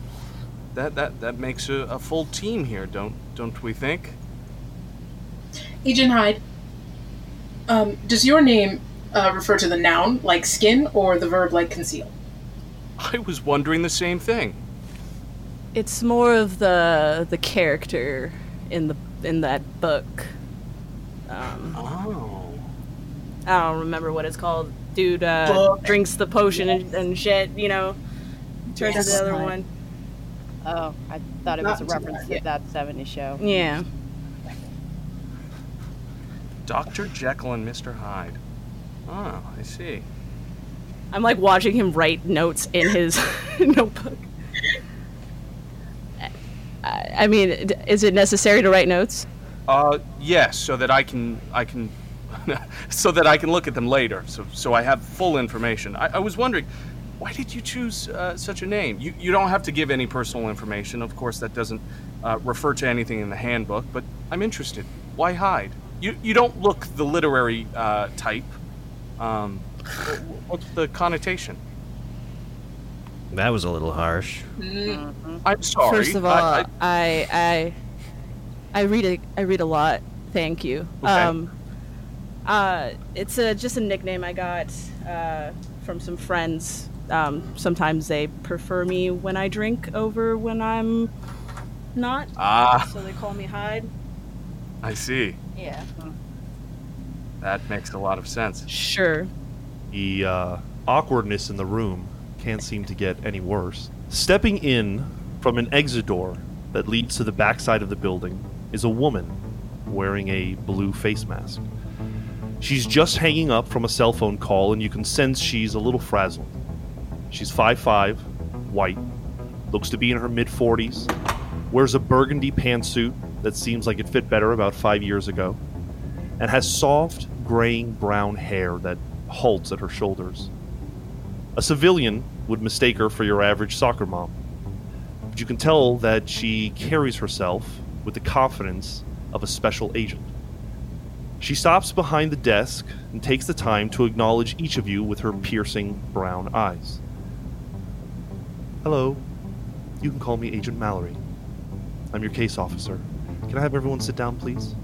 That, that, that makes a, a full team here, don't, don't we think? Agent Hyde. Um, does your name uh, refer to the noun like skin or the verb like conceal? I was wondering the same thing. It's more of the the character in the in that book. Um, Oh. I don't remember what it's called. Dude uh, drinks the potion and, and shit. You know, turns Yes. to the other Right. one. Oh, I thought it was a Not too reference to yeah. that 70s show. Yeah. Dr. Jekyll and Mr. Hyde. Oh, I see. I'm like watching him write notes in his notebook. I, mean, is it necessary to write notes? Uh, yes, so that I can, I can, so that I can look at them later. So, so I have full information. I, I was wondering, why did you choose uh, such a name? You, you don't have to give any personal information. Of course, that doesn't uh, refer to anything in the handbook. But I'm interested. Why Hyde? You, you don't look the literary uh, type. Um, what's the connotation? That was a little harsh. I'm sorry. First of all, I- I, I- I I read a I read a lot. Thank you. Okay. Um, Uh, it's a, just a nickname I got uh, from some friends. Um, sometimes they prefer me when I drink over when I'm not. Ah, So they call me Hyde. I see. Yeah. That makes a lot of sense. Sure. The uh, awkwardness in the room can't seem to get any worse. Stepping in from an exit door that leads to the backside of the building is a woman wearing a blue face mask. She's just hanging up from a cell phone call, and you can sense she's a little frazzled. She's 5'5, white, looks to be in her mid 40s, wears a burgundy pantsuit that seems like it fit better about five years ago, and has soft, graying brown hair that halts at her shoulders. A civilian would mistake her for your average soccer mom, but you can tell that she carries herself with the confidence of a special agent. She stops behind the desk and takes the time to acknowledge each of you with her piercing brown eyes. Hello. You can call me Agent Mallory. I'm your case officer. Can I have everyone sit down, please?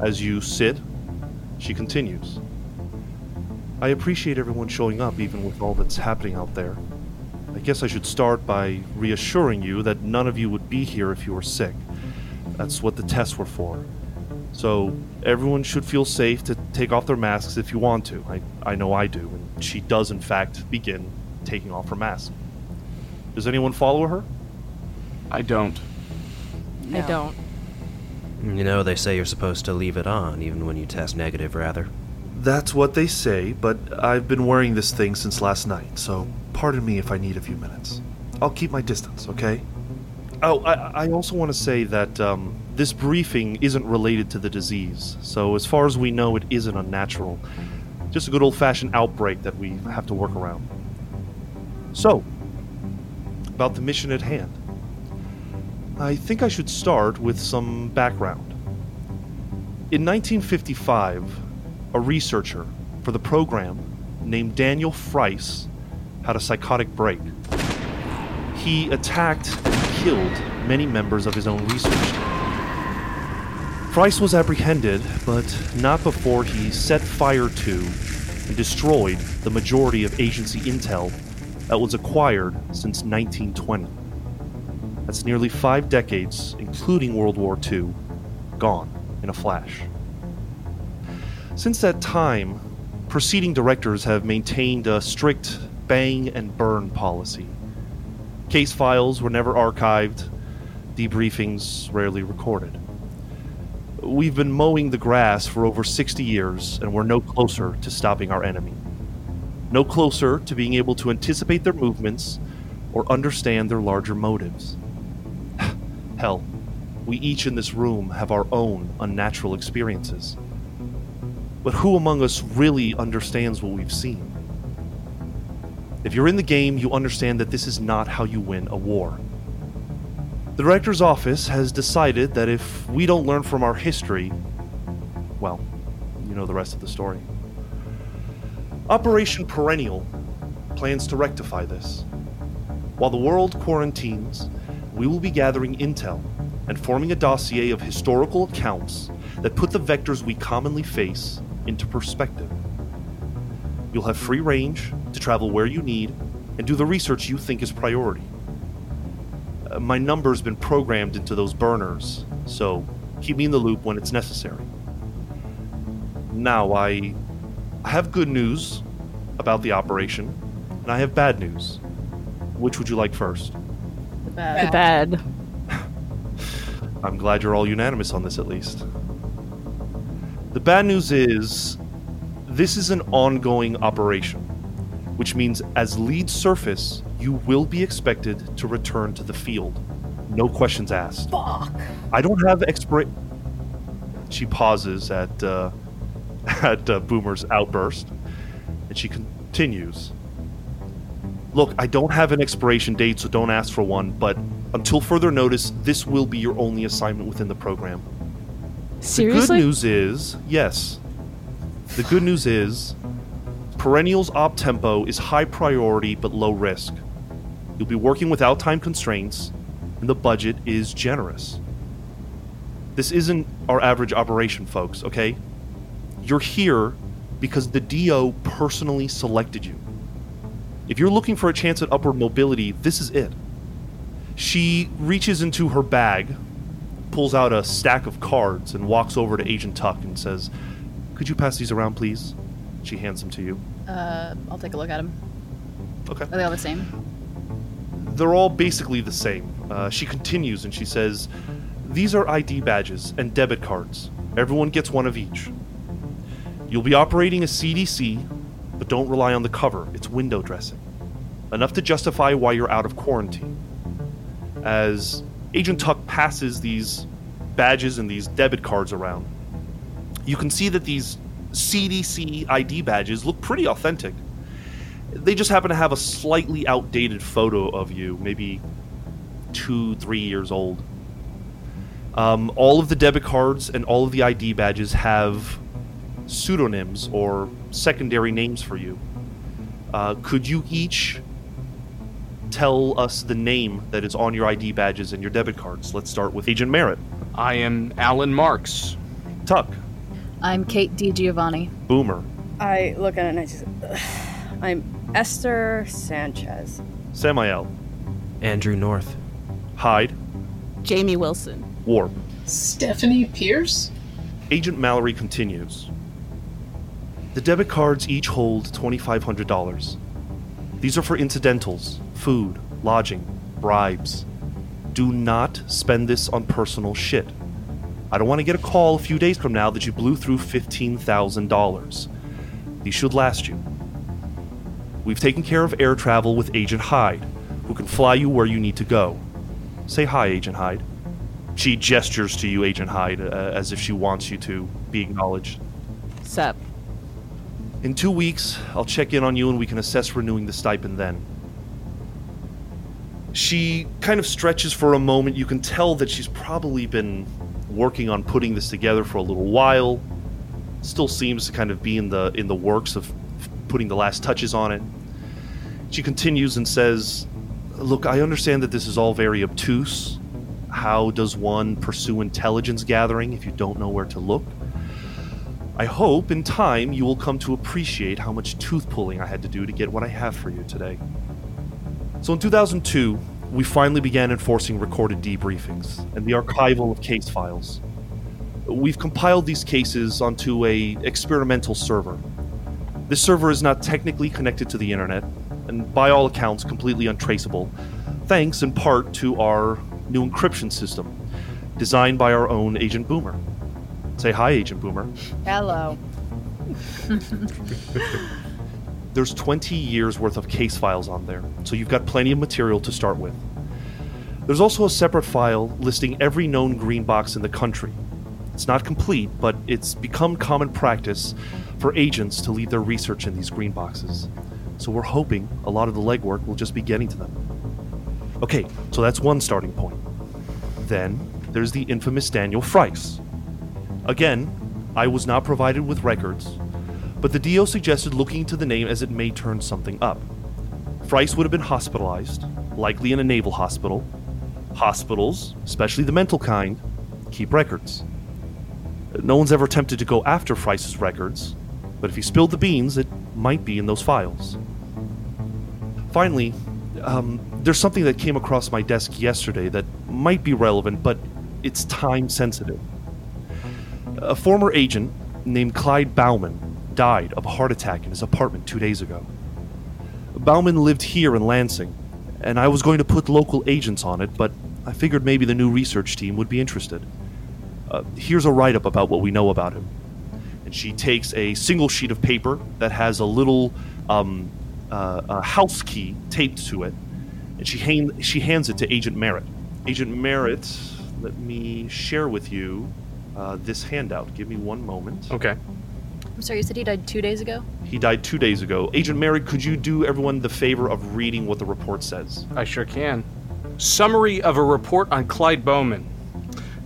As you sit, she continues. I appreciate everyone showing up, even with all that's happening out there. I guess I should start by reassuring you that none of you would be here if you were sick. That's what the tests were for. So, everyone should feel safe to take off their masks if you want to. I, I know I do, and she does, in fact, begin taking off her mask. Does anyone follow her? I don't. I don't. You know, they say you're supposed to leave it on, even when you test negative, rather. That's what they say, but I've been wearing this thing since last night, so pardon me if I need a few minutes. I'll keep my distance, okay? Oh, I, I also want to say that um, this briefing isn't related to the disease, so as far as we know, it isn't unnatural. Just a good old fashioned outbreak that we have to work around. So, about the mission at hand. I think I should start with some background. In 1955, a researcher for the program named Daniel Freiss had a psychotic break. He attacked and killed many members of his own research team. Freiss was apprehended, but not before he set fire to and destroyed the majority of agency intel that was acquired since 1920. That's nearly five decades, including World War II, gone in a flash. Since that time, preceding directors have maintained a strict bang and burn policy. Case files were never archived, debriefings rarely recorded. We've been mowing the grass for over 60 years, and we're no closer to stopping our enemy. No closer to being able to anticipate their movements or understand their larger motives. Hell, we each in this room have our own unnatural experiences. But who among us really understands what we've seen? If you're in the game, you understand that this is not how you win a war. The director's office has decided that if we don't learn from our history, well, you know the rest of the story. Operation Perennial plans to rectify this. While the world quarantines, we will be gathering intel and forming a dossier of historical accounts that put the vectors we commonly face into perspective. You'll have free range to travel where you need and do the research you think is priority. Uh, my number's been programmed into those burners, so keep me in the loop when it's necessary. Now, I have good news about the operation, and I have bad news. Which would you like first? The bad. The bad. I'm glad you're all unanimous on this at least. The bad news is this is an ongoing operation, which means as lead surface, you will be expected to return to the field. No questions asked. Fuck. I don't have expira She pauses at uh, at uh, Boomer's outburst, and she continues. Look, I don't have an expiration date, so don't ask for one. But until further notice, this will be your only assignment within the program. The good news is, yes. The good news is, Perennial's op tempo is high priority but low risk. You'll be working without time constraints, and the budget is generous. This isn't our average operation, folks, okay? You're here because the DO personally selected you. If you're looking for a chance at upward mobility, this is it. She reaches into her bag, pulls out a stack of cards, and walks over to Agent Tuck and says, Could you pass these around, please? She hands them to you. Uh, I'll take a look at them. Okay. Are they all the same? They're all basically the same. Uh, she continues and she says, These are ID badges and debit cards. Everyone gets one of each. You'll be operating a CDC, but don't rely on the cover. It's window dressing. Enough to justify why you're out of quarantine. As Agent Tuck passes these badges and these debit cards around, you can see that these CDC ID badges look pretty authentic. They just happen to have a slightly outdated photo of you, maybe two, three years old. Um, all of the debit cards and all of the ID badges have pseudonyms or secondary names for you. Uh, could you each tell us the name that is on your ID badges and your debit cards? Let's start with Agent Merritt. I am Alan Marks. Tuck. I'm Kate Di Giovanni. Boomer. I look at it and I just. I'm Esther Sanchez. Samael. Andrew North. Hyde. Jamie Wilson. Warp. Stephanie Pierce? Agent Mallory continues. The debit cards each hold $2,500. These are for incidentals, food, lodging, bribes. Do not spend this on personal shit. I don't want to get a call a few days from now that you blew through $15,000. These should last you. We've taken care of air travel with Agent Hyde, who can fly you where you need to go. Say hi, Agent Hyde. She gestures to you, Agent Hyde, uh, as if she wants you to be acknowledged. Sep. In two weeks, I'll check in on you and we can assess renewing the stipend then. She kind of stretches for a moment. You can tell that she's probably been working on putting this together for a little while. Still seems to kind of be in the in the works of putting the last touches on it. She continues and says, "Look, I understand that this is all very obtuse. How does one pursue intelligence gathering if you don't know where to look? I hope in time you will come to appreciate how much tooth pulling I had to do to get what I have for you today. So in 2002, we finally began enforcing recorded debriefings and the archival of case files. We've compiled these cases onto a experimental server. This server is not technically connected to the internet and by all accounts completely untraceable, thanks in part to our new encryption system designed by our own Agent Boomer. Say hi, Agent Boomer. Hello. There's 20 years worth of case files on there, so you've got plenty of material to start with. There's also a separate file listing every known green box in the country. It's not complete, but it's become common practice for agents to lead their research in these green boxes. So we're hoping a lot of the legwork will just be getting to them. Okay, so that's one starting point. Then there's the infamous Daniel Freiss. Again, I was not provided with records, but the DO suggested looking into the name as it may turn something up. Freiss would have been hospitalized, likely in a naval hospital. Hospitals, especially the mental kind, keep records. No one's ever attempted to go after Freiss's records, but if he spilled the beans, it might be in those files. Finally, um, there's something that came across my desk yesterday that might be relevant, but it's time sensitive. A former agent named Clyde Bauman died of a heart attack in his apartment two days ago. Bauman lived here in Lansing, and I was going to put local agents on it, but I figured maybe the new research team would be interested. Uh, here's a write up about what we know about him. And she takes a single sheet of paper that has a little um, uh, a house key taped to it, and she, hand, she hands it to Agent Merritt. Agent Merritt, let me share with you uh, this handout. Give me one moment. Okay. I'm sorry, you said he died two days ago? He died two days ago. Agent Merritt, could you do everyone the favor of reading what the report says? I sure can. Summary of a report on Clyde Bowman.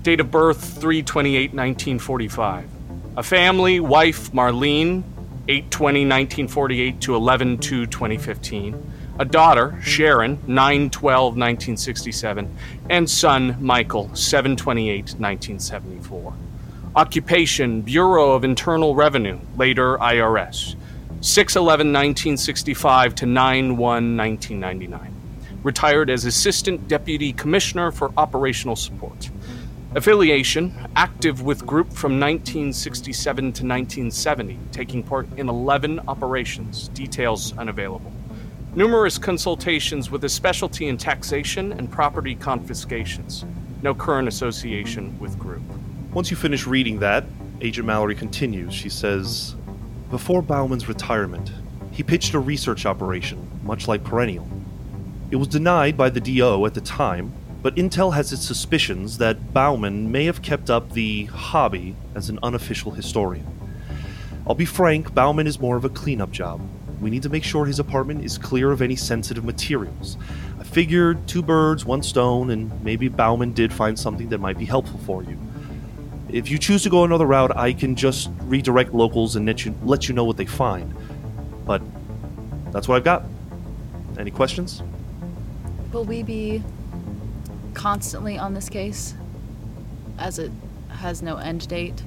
Date of birth 328 1945. A family, wife Marlene, 820 1948 to 11 2 2015. A daughter, Sharon, 9 12 1967. And son, Michael, 7 28 1974. Occupation Bureau of Internal Revenue, later IRS. 611 1965 to 9 1 1999. Retired as Assistant Deputy Commissioner for Operational Support. Affiliation active with group from 1967 to 1970, taking part in 11 operations, details unavailable. Numerous consultations with a specialty in taxation and property confiscations. No current association with group. Once you finish reading that, Agent Mallory continues. She says, Before Bauman's retirement, he pitched a research operation, much like Perennial. It was denied by the DO at the time, but Intel has its suspicions that Bauman may have kept up the hobby as an unofficial historian. I'll be frank, Bauman is more of a cleanup job. We need to make sure his apartment is clear of any sensitive materials. I figured two birds, one stone, and maybe Bauman did find something that might be helpful for you. If you choose to go another route, I can just redirect locals and let you, let you know what they find. But that's what I've got. Any questions? Will we be constantly on this case as it has no end date?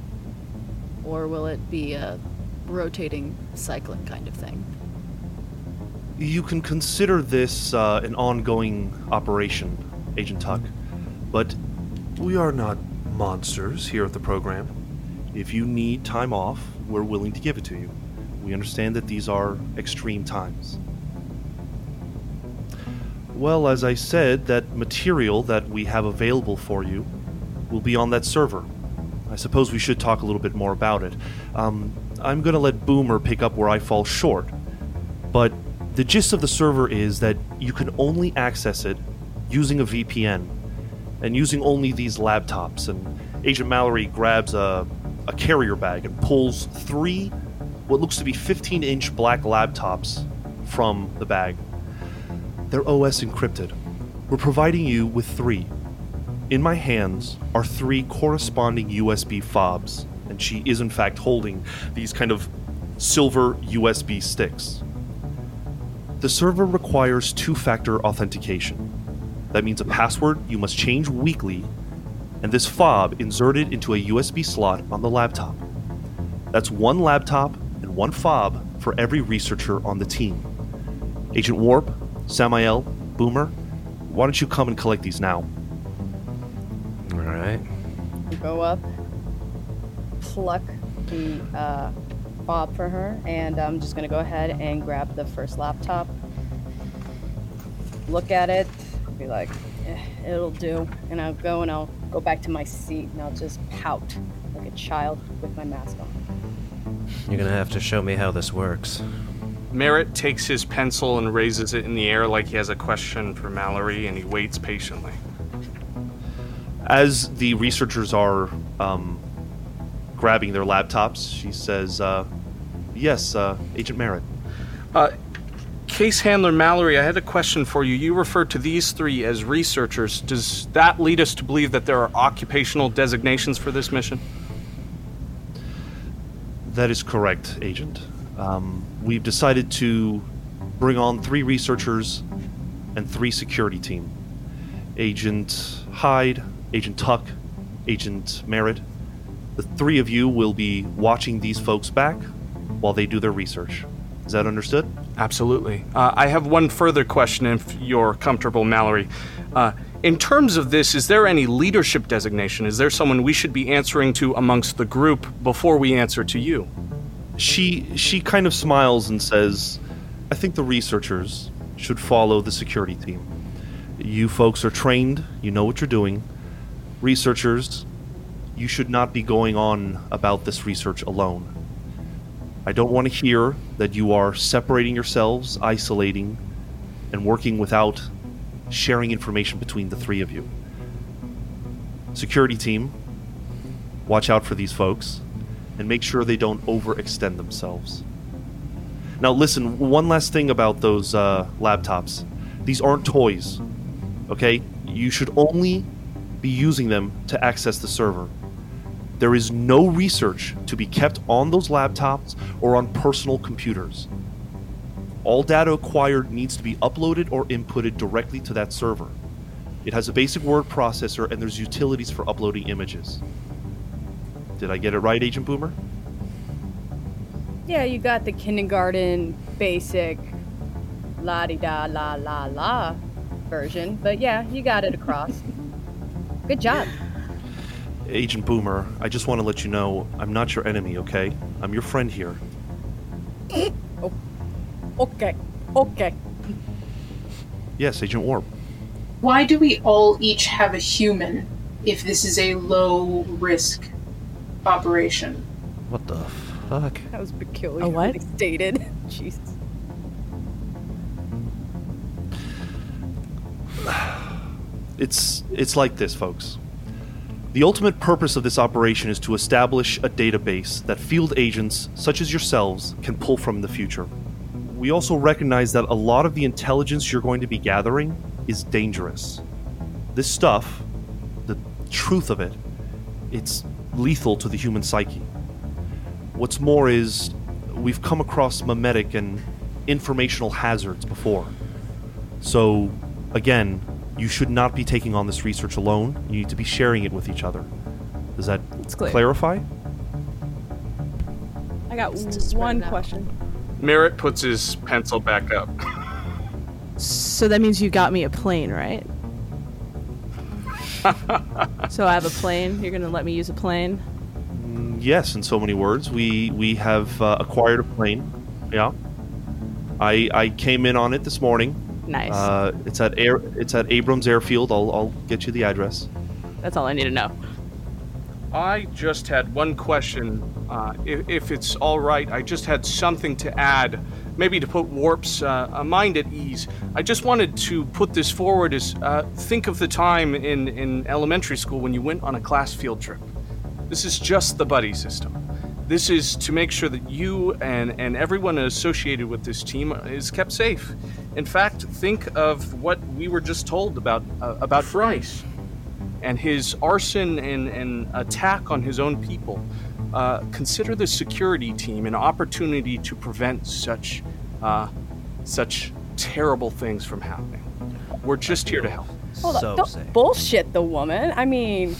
Or will it be a rotating, cycling kind of thing? You can consider this uh, an ongoing operation, Agent Tuck, but we are not monsters here at the program. If you need time off, we're willing to give it to you. We understand that these are extreme times. Well, as I said, that material that we have available for you will be on that server. I suppose we should talk a little bit more about it. Um, I'm going to let Boomer pick up where I fall short, but the gist of the server is that you can only access it using a VPN and using only these laptops. And Agent Mallory grabs a, a carrier bag and pulls three, what looks to be 15 inch black laptops from the bag. They're OS encrypted. We're providing you with three. In my hands are three corresponding USB fobs, and she is in fact holding these kind of silver USB sticks. The server requires two factor authentication. That means a password you must change weekly, and this fob inserted into a USB slot on the laptop. That's one laptop and one fob for every researcher on the team. Agent Warp, Samael, Boomer, why don't you come and collect these now? All right. Go up, pluck the uh, fob for her, and I'm just gonna go ahead and grab the first laptop. Look at it, be like, eh, it'll do, and I'll go and I'll go back to my seat and I'll just pout like a child with my mask on. You're gonna have to show me how this works. Merritt takes his pencil and raises it in the air like he has a question for Mallory, and he waits patiently. As the researchers are um, grabbing their laptops, she says, uh, Yes, uh, Agent Merritt. Uh, Case handler Mallory, I had a question for you. You referred to these three as researchers. Does that lead us to believe that there are occupational designations for this mission? That is correct, Agent. Um, we've decided to bring on three researchers and three security team. Agent Hyde, Agent Tuck, Agent Merritt. The three of you will be watching these folks back while they do their research. Is that understood? Absolutely. Uh, I have one further question, if you're comfortable, Mallory. Uh, in terms of this, is there any leadership designation? Is there someone we should be answering to amongst the group before we answer to you? She she kind of smiles and says, "I think the researchers should follow the security team. You folks are trained, you know what you're doing. Researchers, you should not be going on about this research alone. I don't want to hear that you are separating yourselves, isolating, and working without sharing information between the three of you. Security team, watch out for these folks and make sure they don't overextend themselves. Now, listen, one last thing about those uh, laptops. These aren't toys, okay? You should only be using them to access the server. There is no research to be kept on those laptops or on personal computers. All data acquired needs to be uploaded or inputted directly to that server. It has a basic word processor and there's utilities for uploading images. Did I get it right, Agent Boomer? Yeah, you got the kindergarten basic la di da la la la version, but yeah, you got it across. Good job. Agent Boomer, I just want to let you know I'm not your enemy, okay? I'm your friend here. Oh, okay, okay. Yes, Agent Warp. Why do we all each have a human if this is a low risk operation? What the fuck? That was peculiar. A what? Stated. Jesus. It's it's like this, folks. The ultimate purpose of this operation is to establish a database that field agents such as yourselves can pull from in the future. We also recognize that a lot of the intelligence you're going to be gathering is dangerous. This stuff, the truth of it, it's lethal to the human psyche. What's more is we've come across memetic and informational hazards before. So, again, you should not be taking on this research alone. You need to be sharing it with each other. Does that clarify? I got Just one question. Merritt puts his pencil back up. So that means you got me a plane, right? so I have a plane. You're gonna let me use a plane? Mm, Yes, in so many words. We we have uh, acquired a plane. Yeah. I I came in on it this morning. Nice. Uh, it's at air. It's at Abrams Airfield. I'll I'll get you the address. That's all I need to know. I just had one question. Uh, if, if it's all right, I just had something to add, maybe to put Warp's uh, mind at ease. I just wanted to put this forward as uh, think of the time in, in elementary school when you went on a class field trip. This is just the buddy system. This is to make sure that you and, and everyone associated with this team is kept safe. In fact, think of what we were just told about uh, about Bryce and his arson and, and attack on his own people. Uh, consider the security team an opportunity to prevent such uh, such terrible things from happening. We're just here to help. Hold so on. Don't safe. bullshit the woman. I mean,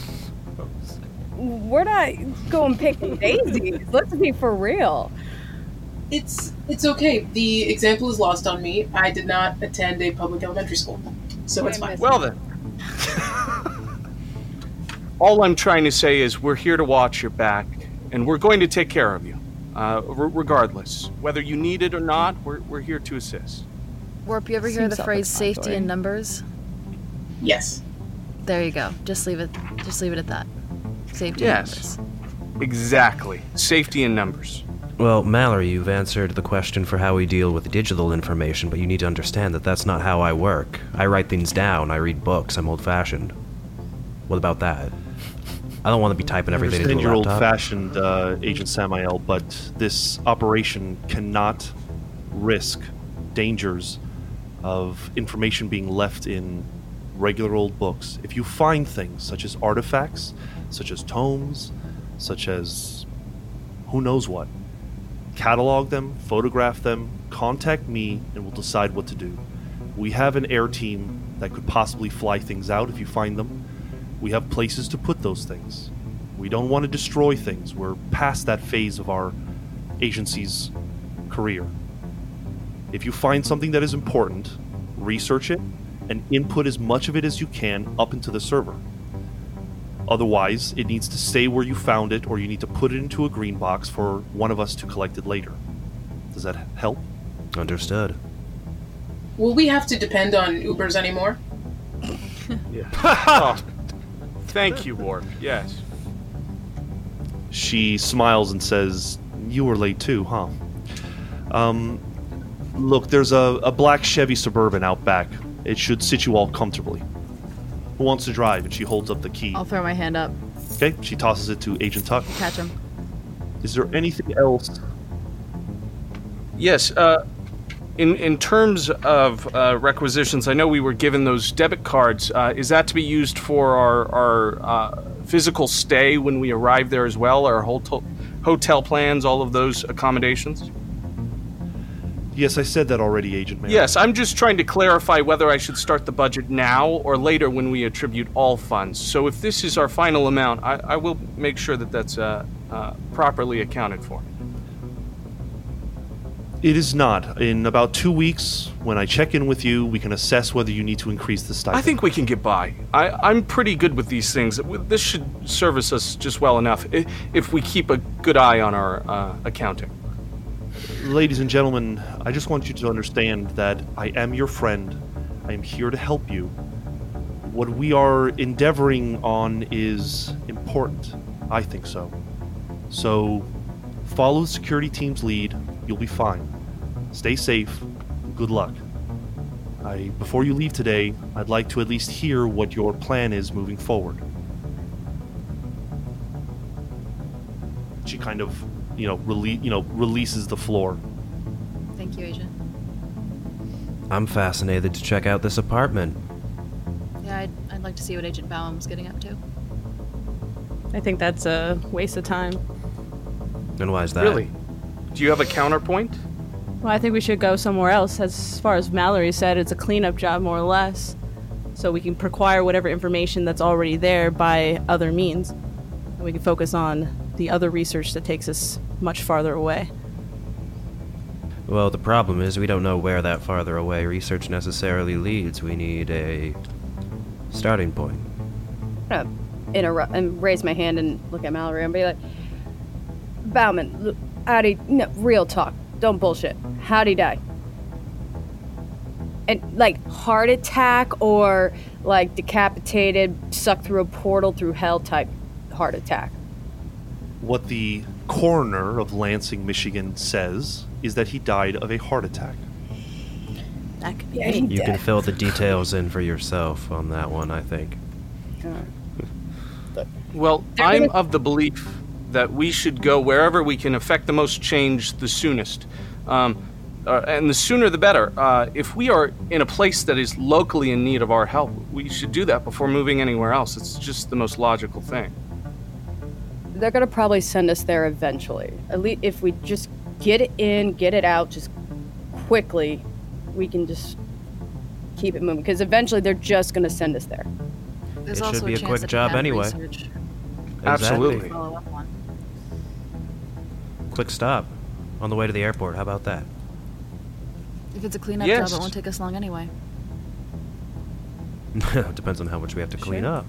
we're not going picking daisies. Let's be for real. It's it's okay. The example is lost on me. I did not attend a public elementary school, so it's fine. Well then. All I'm trying to say is we're here to watch your back, and we're going to take care of you, uh, r- regardless. Whether you need it or not, we're, we're here to assist. Warp, you ever hear Seems the phrase safety in numbers? Yes. There you go. Just leave it. Just leave it at that. Safety Yes. in numbers. Exactly. Safety in numbers. Well, Mallory, you've answered the question for how we deal with digital information, but you need to understand that that's not how I work. I write things down, I read books, I'm old fashioned. What about that? I don't want to be typing everything into a you're laptop. old-fashioned, uh, Agent Samael, but this operation cannot risk dangers of information being left in regular old books. If you find things such as artifacts, such as tomes, such as who knows what, catalog them, photograph them, contact me, and we'll decide what to do. We have an air team that could possibly fly things out if you find them. We have places to put those things. We don't want to destroy things. We're past that phase of our agency's career. If you find something that is important, research it and input as much of it as you can up into the server. Otherwise, it needs to stay where you found it, or you need to put it into a green box for one of us to collect it later. Does that help? Understood. Will we have to depend on Ubers anymore? Oh, thank you, Warp. Yes. She smiles and says, You were late too, huh? Um, look, there's a, a black Chevy Suburban out back. It should sit you all comfortably. Who wants to drive? And she holds up the key. I'll throw my hand up. Okay, she tosses it to Agent Tuck. Catch him. Is there anything else? Yes. Uh, in in terms of uh, requisitions, I know we were given those debit cards. Uh, is that to be used for our our uh, physical stay when we arrive there as well? Our hotel hotel plans, all of those accommodations. Yes, I said that already, Agent Merritt. Yes, I'm just trying to clarify whether I should start the budget now or later when we attribute all funds. So if this is our final amount, I, I will make sure that that's uh, uh, properly accounted for. It is not. In about two weeks, when I check in with you, we can assess whether you need to increase the stipend. I think we can get by. I, I'm pretty good with these things. This should service us just well enough if we keep a good eye on our uh, accounting. Ladies and gentlemen, I just want you to understand that I am your friend. I am here to help you. What we are endeavoring on is important. I think so. So, follow the security team's lead. You'll be fine. Stay safe. Good luck. I, before you leave today, I'd like to at least hear what your plan is moving forward. She kind of, you know, rele- you know, releases the floor. Thank you, Agent. I'm fascinated to check out this apartment. Yeah, I'd, I'd like to see what Agent Baum's getting up to. I think that's a waste of time. And why is that? Really? Do you have a counterpoint? Well, I think we should go somewhere else. As far as Mallory said, it's a cleanup job, more or less. So we can acquire whatever information that's already there by other means. And we can focus on the other research that takes us much farther away. Well, the problem is we don't know where that farther away research necessarily leads. We need a starting point. I'm gonna interrupt and raise my hand and look at Mallory and be like, Bauman, look, how'd he, no, real talk, don't bullshit. How'd he die? And like heart attack or like decapitated, sucked through a portal through hell type heart attack. What the coroner of Lansing, Michigan says is that he died of a heart attack. That could be Yeah, he You can dead. fill the details in for yourself on that one, I think. Well, I'm gonna- of the belief that we should go wherever we can affect the most change the soonest. Um, uh, and the sooner the better. Uh, if we are in a place that is locally in need of our help, we should do that before moving anywhere else. It's just the most logical thing. They're gonna probably send us there eventually. At least if we just get it in, get it out, just quickly, we can just keep it moving. Because eventually they're just gonna send us there. There's It should be a chance quick job anyway. research Absolutely. Exactly. Follow up on. Quick stop on the way to the airport. How about that? If it's a cleanup Yes. job, it won't take us long anyway. Depends on how much we have to clean Sure. up.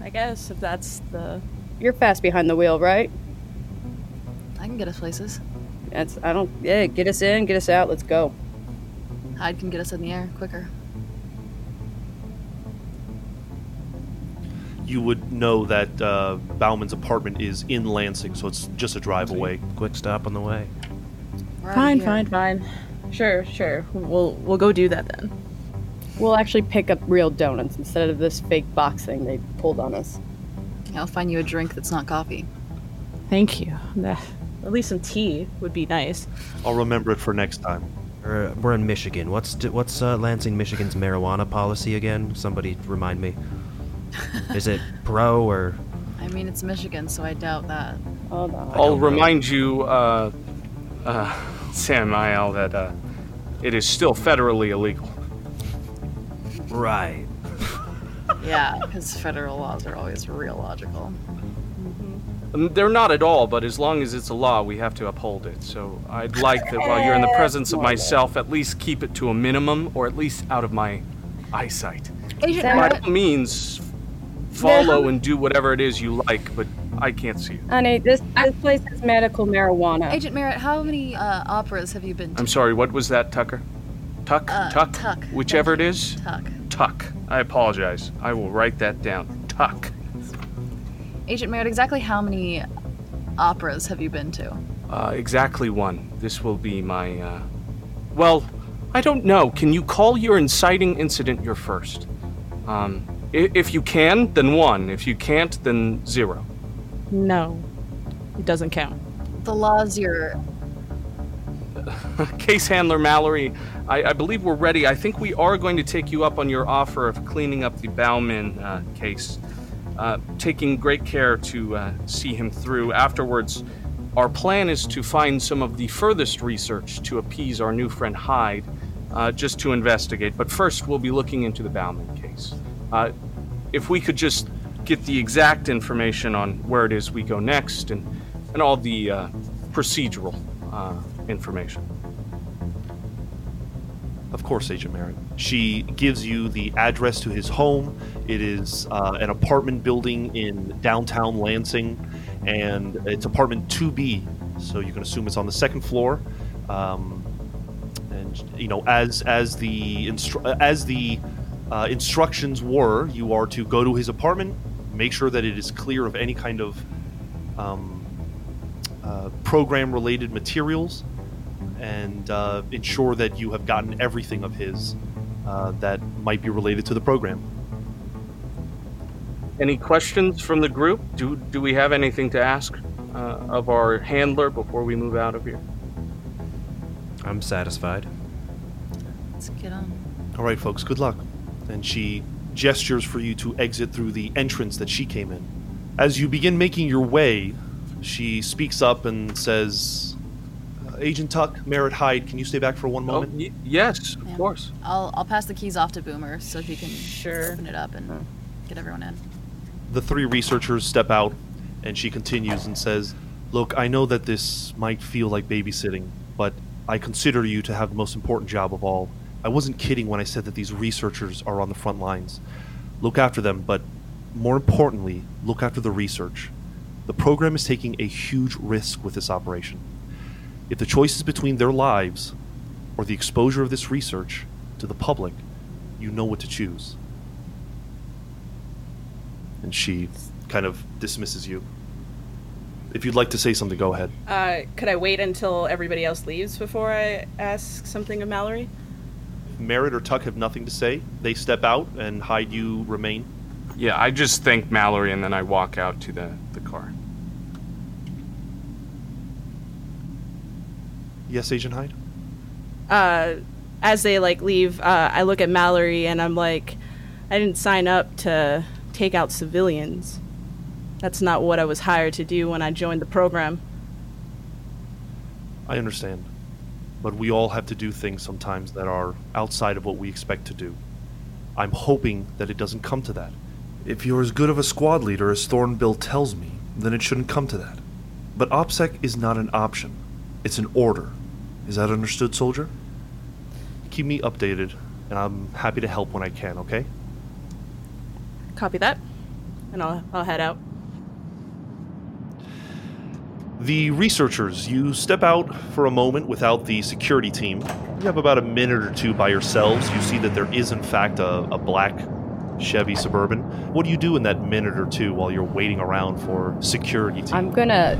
I guess if that's the You're fast behind the wheel, right? I can get us places. That's I don't. Yeah, get us in, get us out. Let's go. Hyde can get us in the air quicker. You would know that uh, Bauman's apartment is in Lansing, so it's just a drive away. Quick stop on the way. We're fine, here. fine, fine. Sure, sure. We'll we'll go do that then. We'll actually pick up real donuts instead of this fake box thing they pulled on us. I'll find you a drink that's not coffee. Thank you. At least some tea would be nice. I'll remember it for next time. We're, we're in Michigan. What's what's uh, Lansing, Michigan's marijuana policy again? Somebody remind me. Is it pro or I mean, it's Michigan, so I doubt that. Hold on. I'll don't know. remind you, uh, uh, Samael, that uh, it is still federally illegal. right? Yeah, because federal laws are always real logical. Um, They're not at all, but as long as it's a law, we have to uphold it. So I'd like that while you're in the presence of myself, at least keep it to a minimum, or at least out of my eyesight. Agent By all means, follow and do whatever it is you like, but I can't see it. Honey, this this place has medical marijuana. Agent Merritt, how many uh, operas have you been to? I'm sorry, what was that, Tucker? Tuck? Uh, Tuck? Tuck. Whichever it Thank you. is? Tuck. Tuck. I apologize. I will write that down. Tuck. Agent Merritt, exactly how many operas have you been to? Uh, exactly one. This will be my, uh. Well, I don't know. Can you call your inciting incident your first? Um, i- if you can, then one. If you can't, then zero. No, it doesn't count. The law's your. Case handler Mallory, I, I believe we're ready. I think we are going to take you up on your offer of cleaning up the Bauman uh, case, uh, taking great care to uh, see him through. Afterwards, our plan is to find some of the furthest research to appease our new friend Hyde, uh, just to investigate. But first, we'll be looking into the Bauman case. Uh, if we could just get the exact information on where it is we go next and, and all the uh, procedural information. Of course, Agent Merritt. She gives you the address to his home. It is uh, an apartment building in downtown Lansing, and it's apartment 2B, so you can assume it's on the second floor. Um, and you know, as as the instru- as the uh, instructions were, you are to go to his apartment, make sure that it is clear of any kind of um, uh, program-related materials, and uh, ensure that you have gotten everything of his uh, that might be related to the program. Any questions from the group? Do, do we have anything to ask uh, of our handler before we move out of here? I'm satisfied. Let's get on. All right, folks, good luck. And she gestures for you to exit through the entrance that she came in. As you begin making your way, she speaks up and says, "Uh, Agent Tuck, Merritt Hyde, can you stay back for one oh, moment? y- yes, of Yeah. course. I'll I'll pass the keys off to Boomer so he can Sure. open it up and get everyone in. the three researchers step out and she continues and says, Look, I know that this might feel like babysitting, but I consider you to have the most important job of all. I wasn't kidding when I said that these researchers are on the front lines. Look after them, but more importantly, look after the research. The program is taking a huge risk with this operation. If the choice is between their lives or the exposure of this research to the public, you know what to choose and she kind of dismisses you. If you'd like to say something, go ahead. Uh, could I wait until everybody else leaves before I ask something of Mallory? Merritt or Tuck have nothing to say. They step out, and Hyde, you remain. Yeah, I just thank Mallory and then I walk out to the, the car. Yes, Agent Hyde? Uh, as they like leave, uh, I look at Mallory and I'm like, I didn't sign up to take out civilians. That's not what I was hired to do when I joined the program. I understand. But we all have to do things sometimes that are outside of what we expect to do. I'm hoping that it doesn't come to that. If you're as good of a squad leader as Thornbill tells me, then it shouldn't come to that. But OPSEC is not an option, it's an order. Is that understood, soldier? Keep me updated, and I'm happy to help when I can, okay? Copy that, and I'll I'll head out. The researchers, you step out for a moment without the security team. You have about a minute or two by yourselves. You see that there is, in fact, a, a black Chevy Suburban. What do you do in that minute or two while you're waiting around for security team? I'm gonna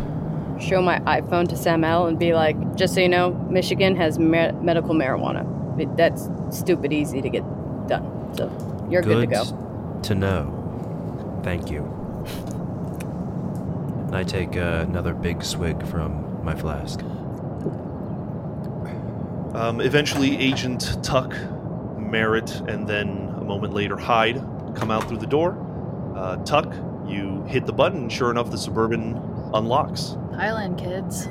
show my iPhone to Samael and be like, just so you know, Michigan has me- medical marijuana. I mean, That's stupid easy to get done. So you're good, to go. to know. Thank you. And I take uh, another big swig from my flask. Um, eventually, Agent Tuck, Merritt, and then a moment later, Hyde come out through the door. Uh, Tuck, you hit the button, sure enough, the Suburban unlocks. Highland kids.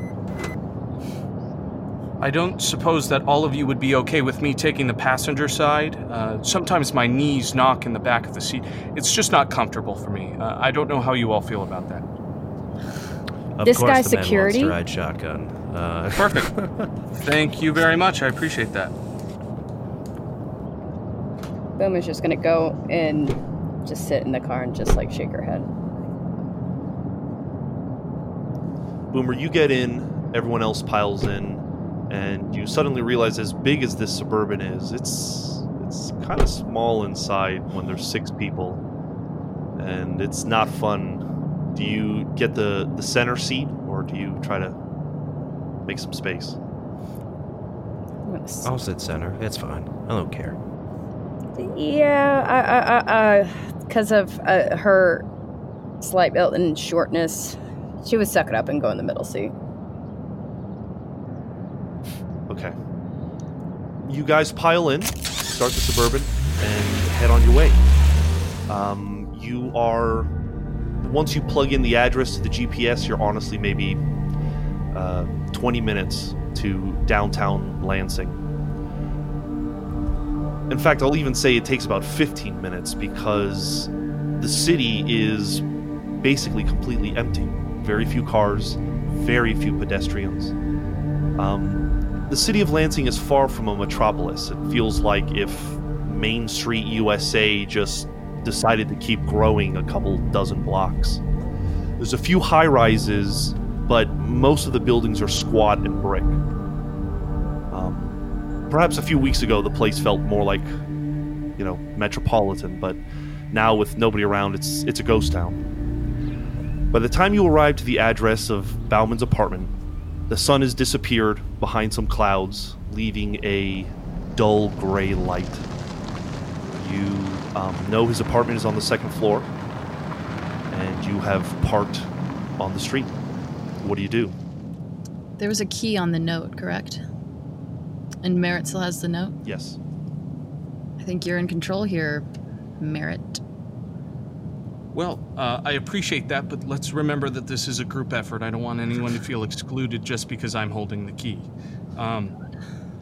I don't suppose that all of you would be okay with me taking the passenger side. Uh, sometimes my knees knock in the back of the seat. It's just not comfortable for me. Uh, I don't know how you all feel about that. Of This course, guy's the man security? wants to ride shotgun. Uh, Perfect. Thank you very much. I appreciate that. Boom is just gonna go and just sit in the car and just like shake her head. Boomer, you get in, everyone else piles in, and you suddenly realize as big as this suburban is, it's it's kind of small inside when there's six people. And it's not fun. Do you get the the center seat or do you try to make some space? I'm gonna s- I'll sit center. It's fine. I don't care. Yeah, I, I, I, because of uh, her slight build and shortness, she would suck it up and go in the middle seat. Okay. You guys pile in, start the suburban, and head on your way. Um, you are once you plug in the address to the GPS, you're honestly maybe uh, 20 minutes to downtown Lansing. In fact, I'll even say it takes about 15 minutes because the city is basically completely empty. Very few cars, very few pedestrians. Um, the city of Lansing is far from a metropolis. It feels like if Main Street USA just decided to keep growing a couple dozen blocks. There's a few high rises, but most of the buildings are squat and brick. Um, perhaps a few weeks ago, the place felt more like, you know, metropolitan, but now with nobody around, it's it's a ghost town. By the time you arrive to the address of Bauman's apartment, the sun has disappeared behind some clouds, leaving a dull gray light. You um, know his apartment is on the second floor, and you have parked on the street. What do you do? There was a key on the note, correct? And Merritt still has the note? Yes. I think you're in control here, Merritt. Well, uh, I appreciate that, but let's remember that this is a group effort. I don't want anyone to feel excluded just because I'm holding the key. Um,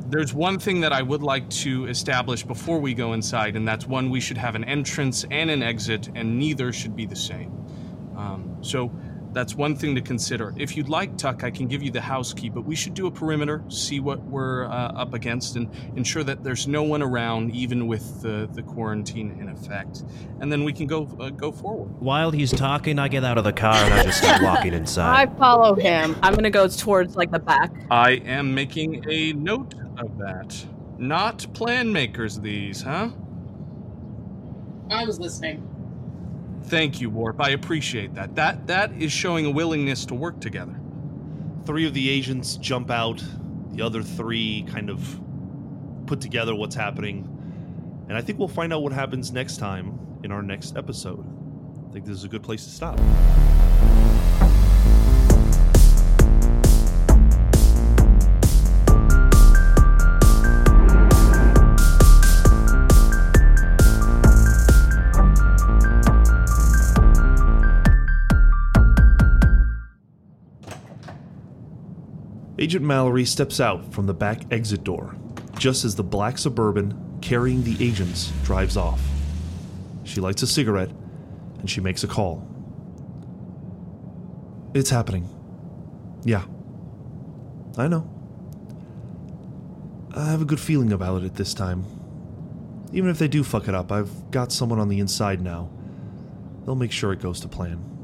there's one thing that I would like to establish before we go inside, and that's one we should have an entrance and an exit, and neither should be the same. Um, so that's one thing to consider. If you'd like, Tuck, I can give you the house key, but we should do a perimeter, see what we're uh, up against, and ensure that there's no one around, even with the, the quarantine in effect. And then we can go uh, go forward. While he's talking, I get out of the car and I just start walking inside. I follow him. I'm gonna go towards like the back. I am making a note of that. Not plan makers, these, huh? I was listening. Thank you, Warp. I appreciate that. That that is showing a willingness to work together. Three of the agents jump out. The other three kind of put together what's happening. And I think we'll find out what happens next time in our next episode. I think this is a good place to stop. Agent Mallory steps out from the back exit door just as the black suburban carrying the agents drives off. She lights a cigarette and she makes a call. It's happening. Yeah. I know. I have a good feeling about it this time. Even if they do fuck it up, I've got someone on the inside now. They'll make sure it goes to plan.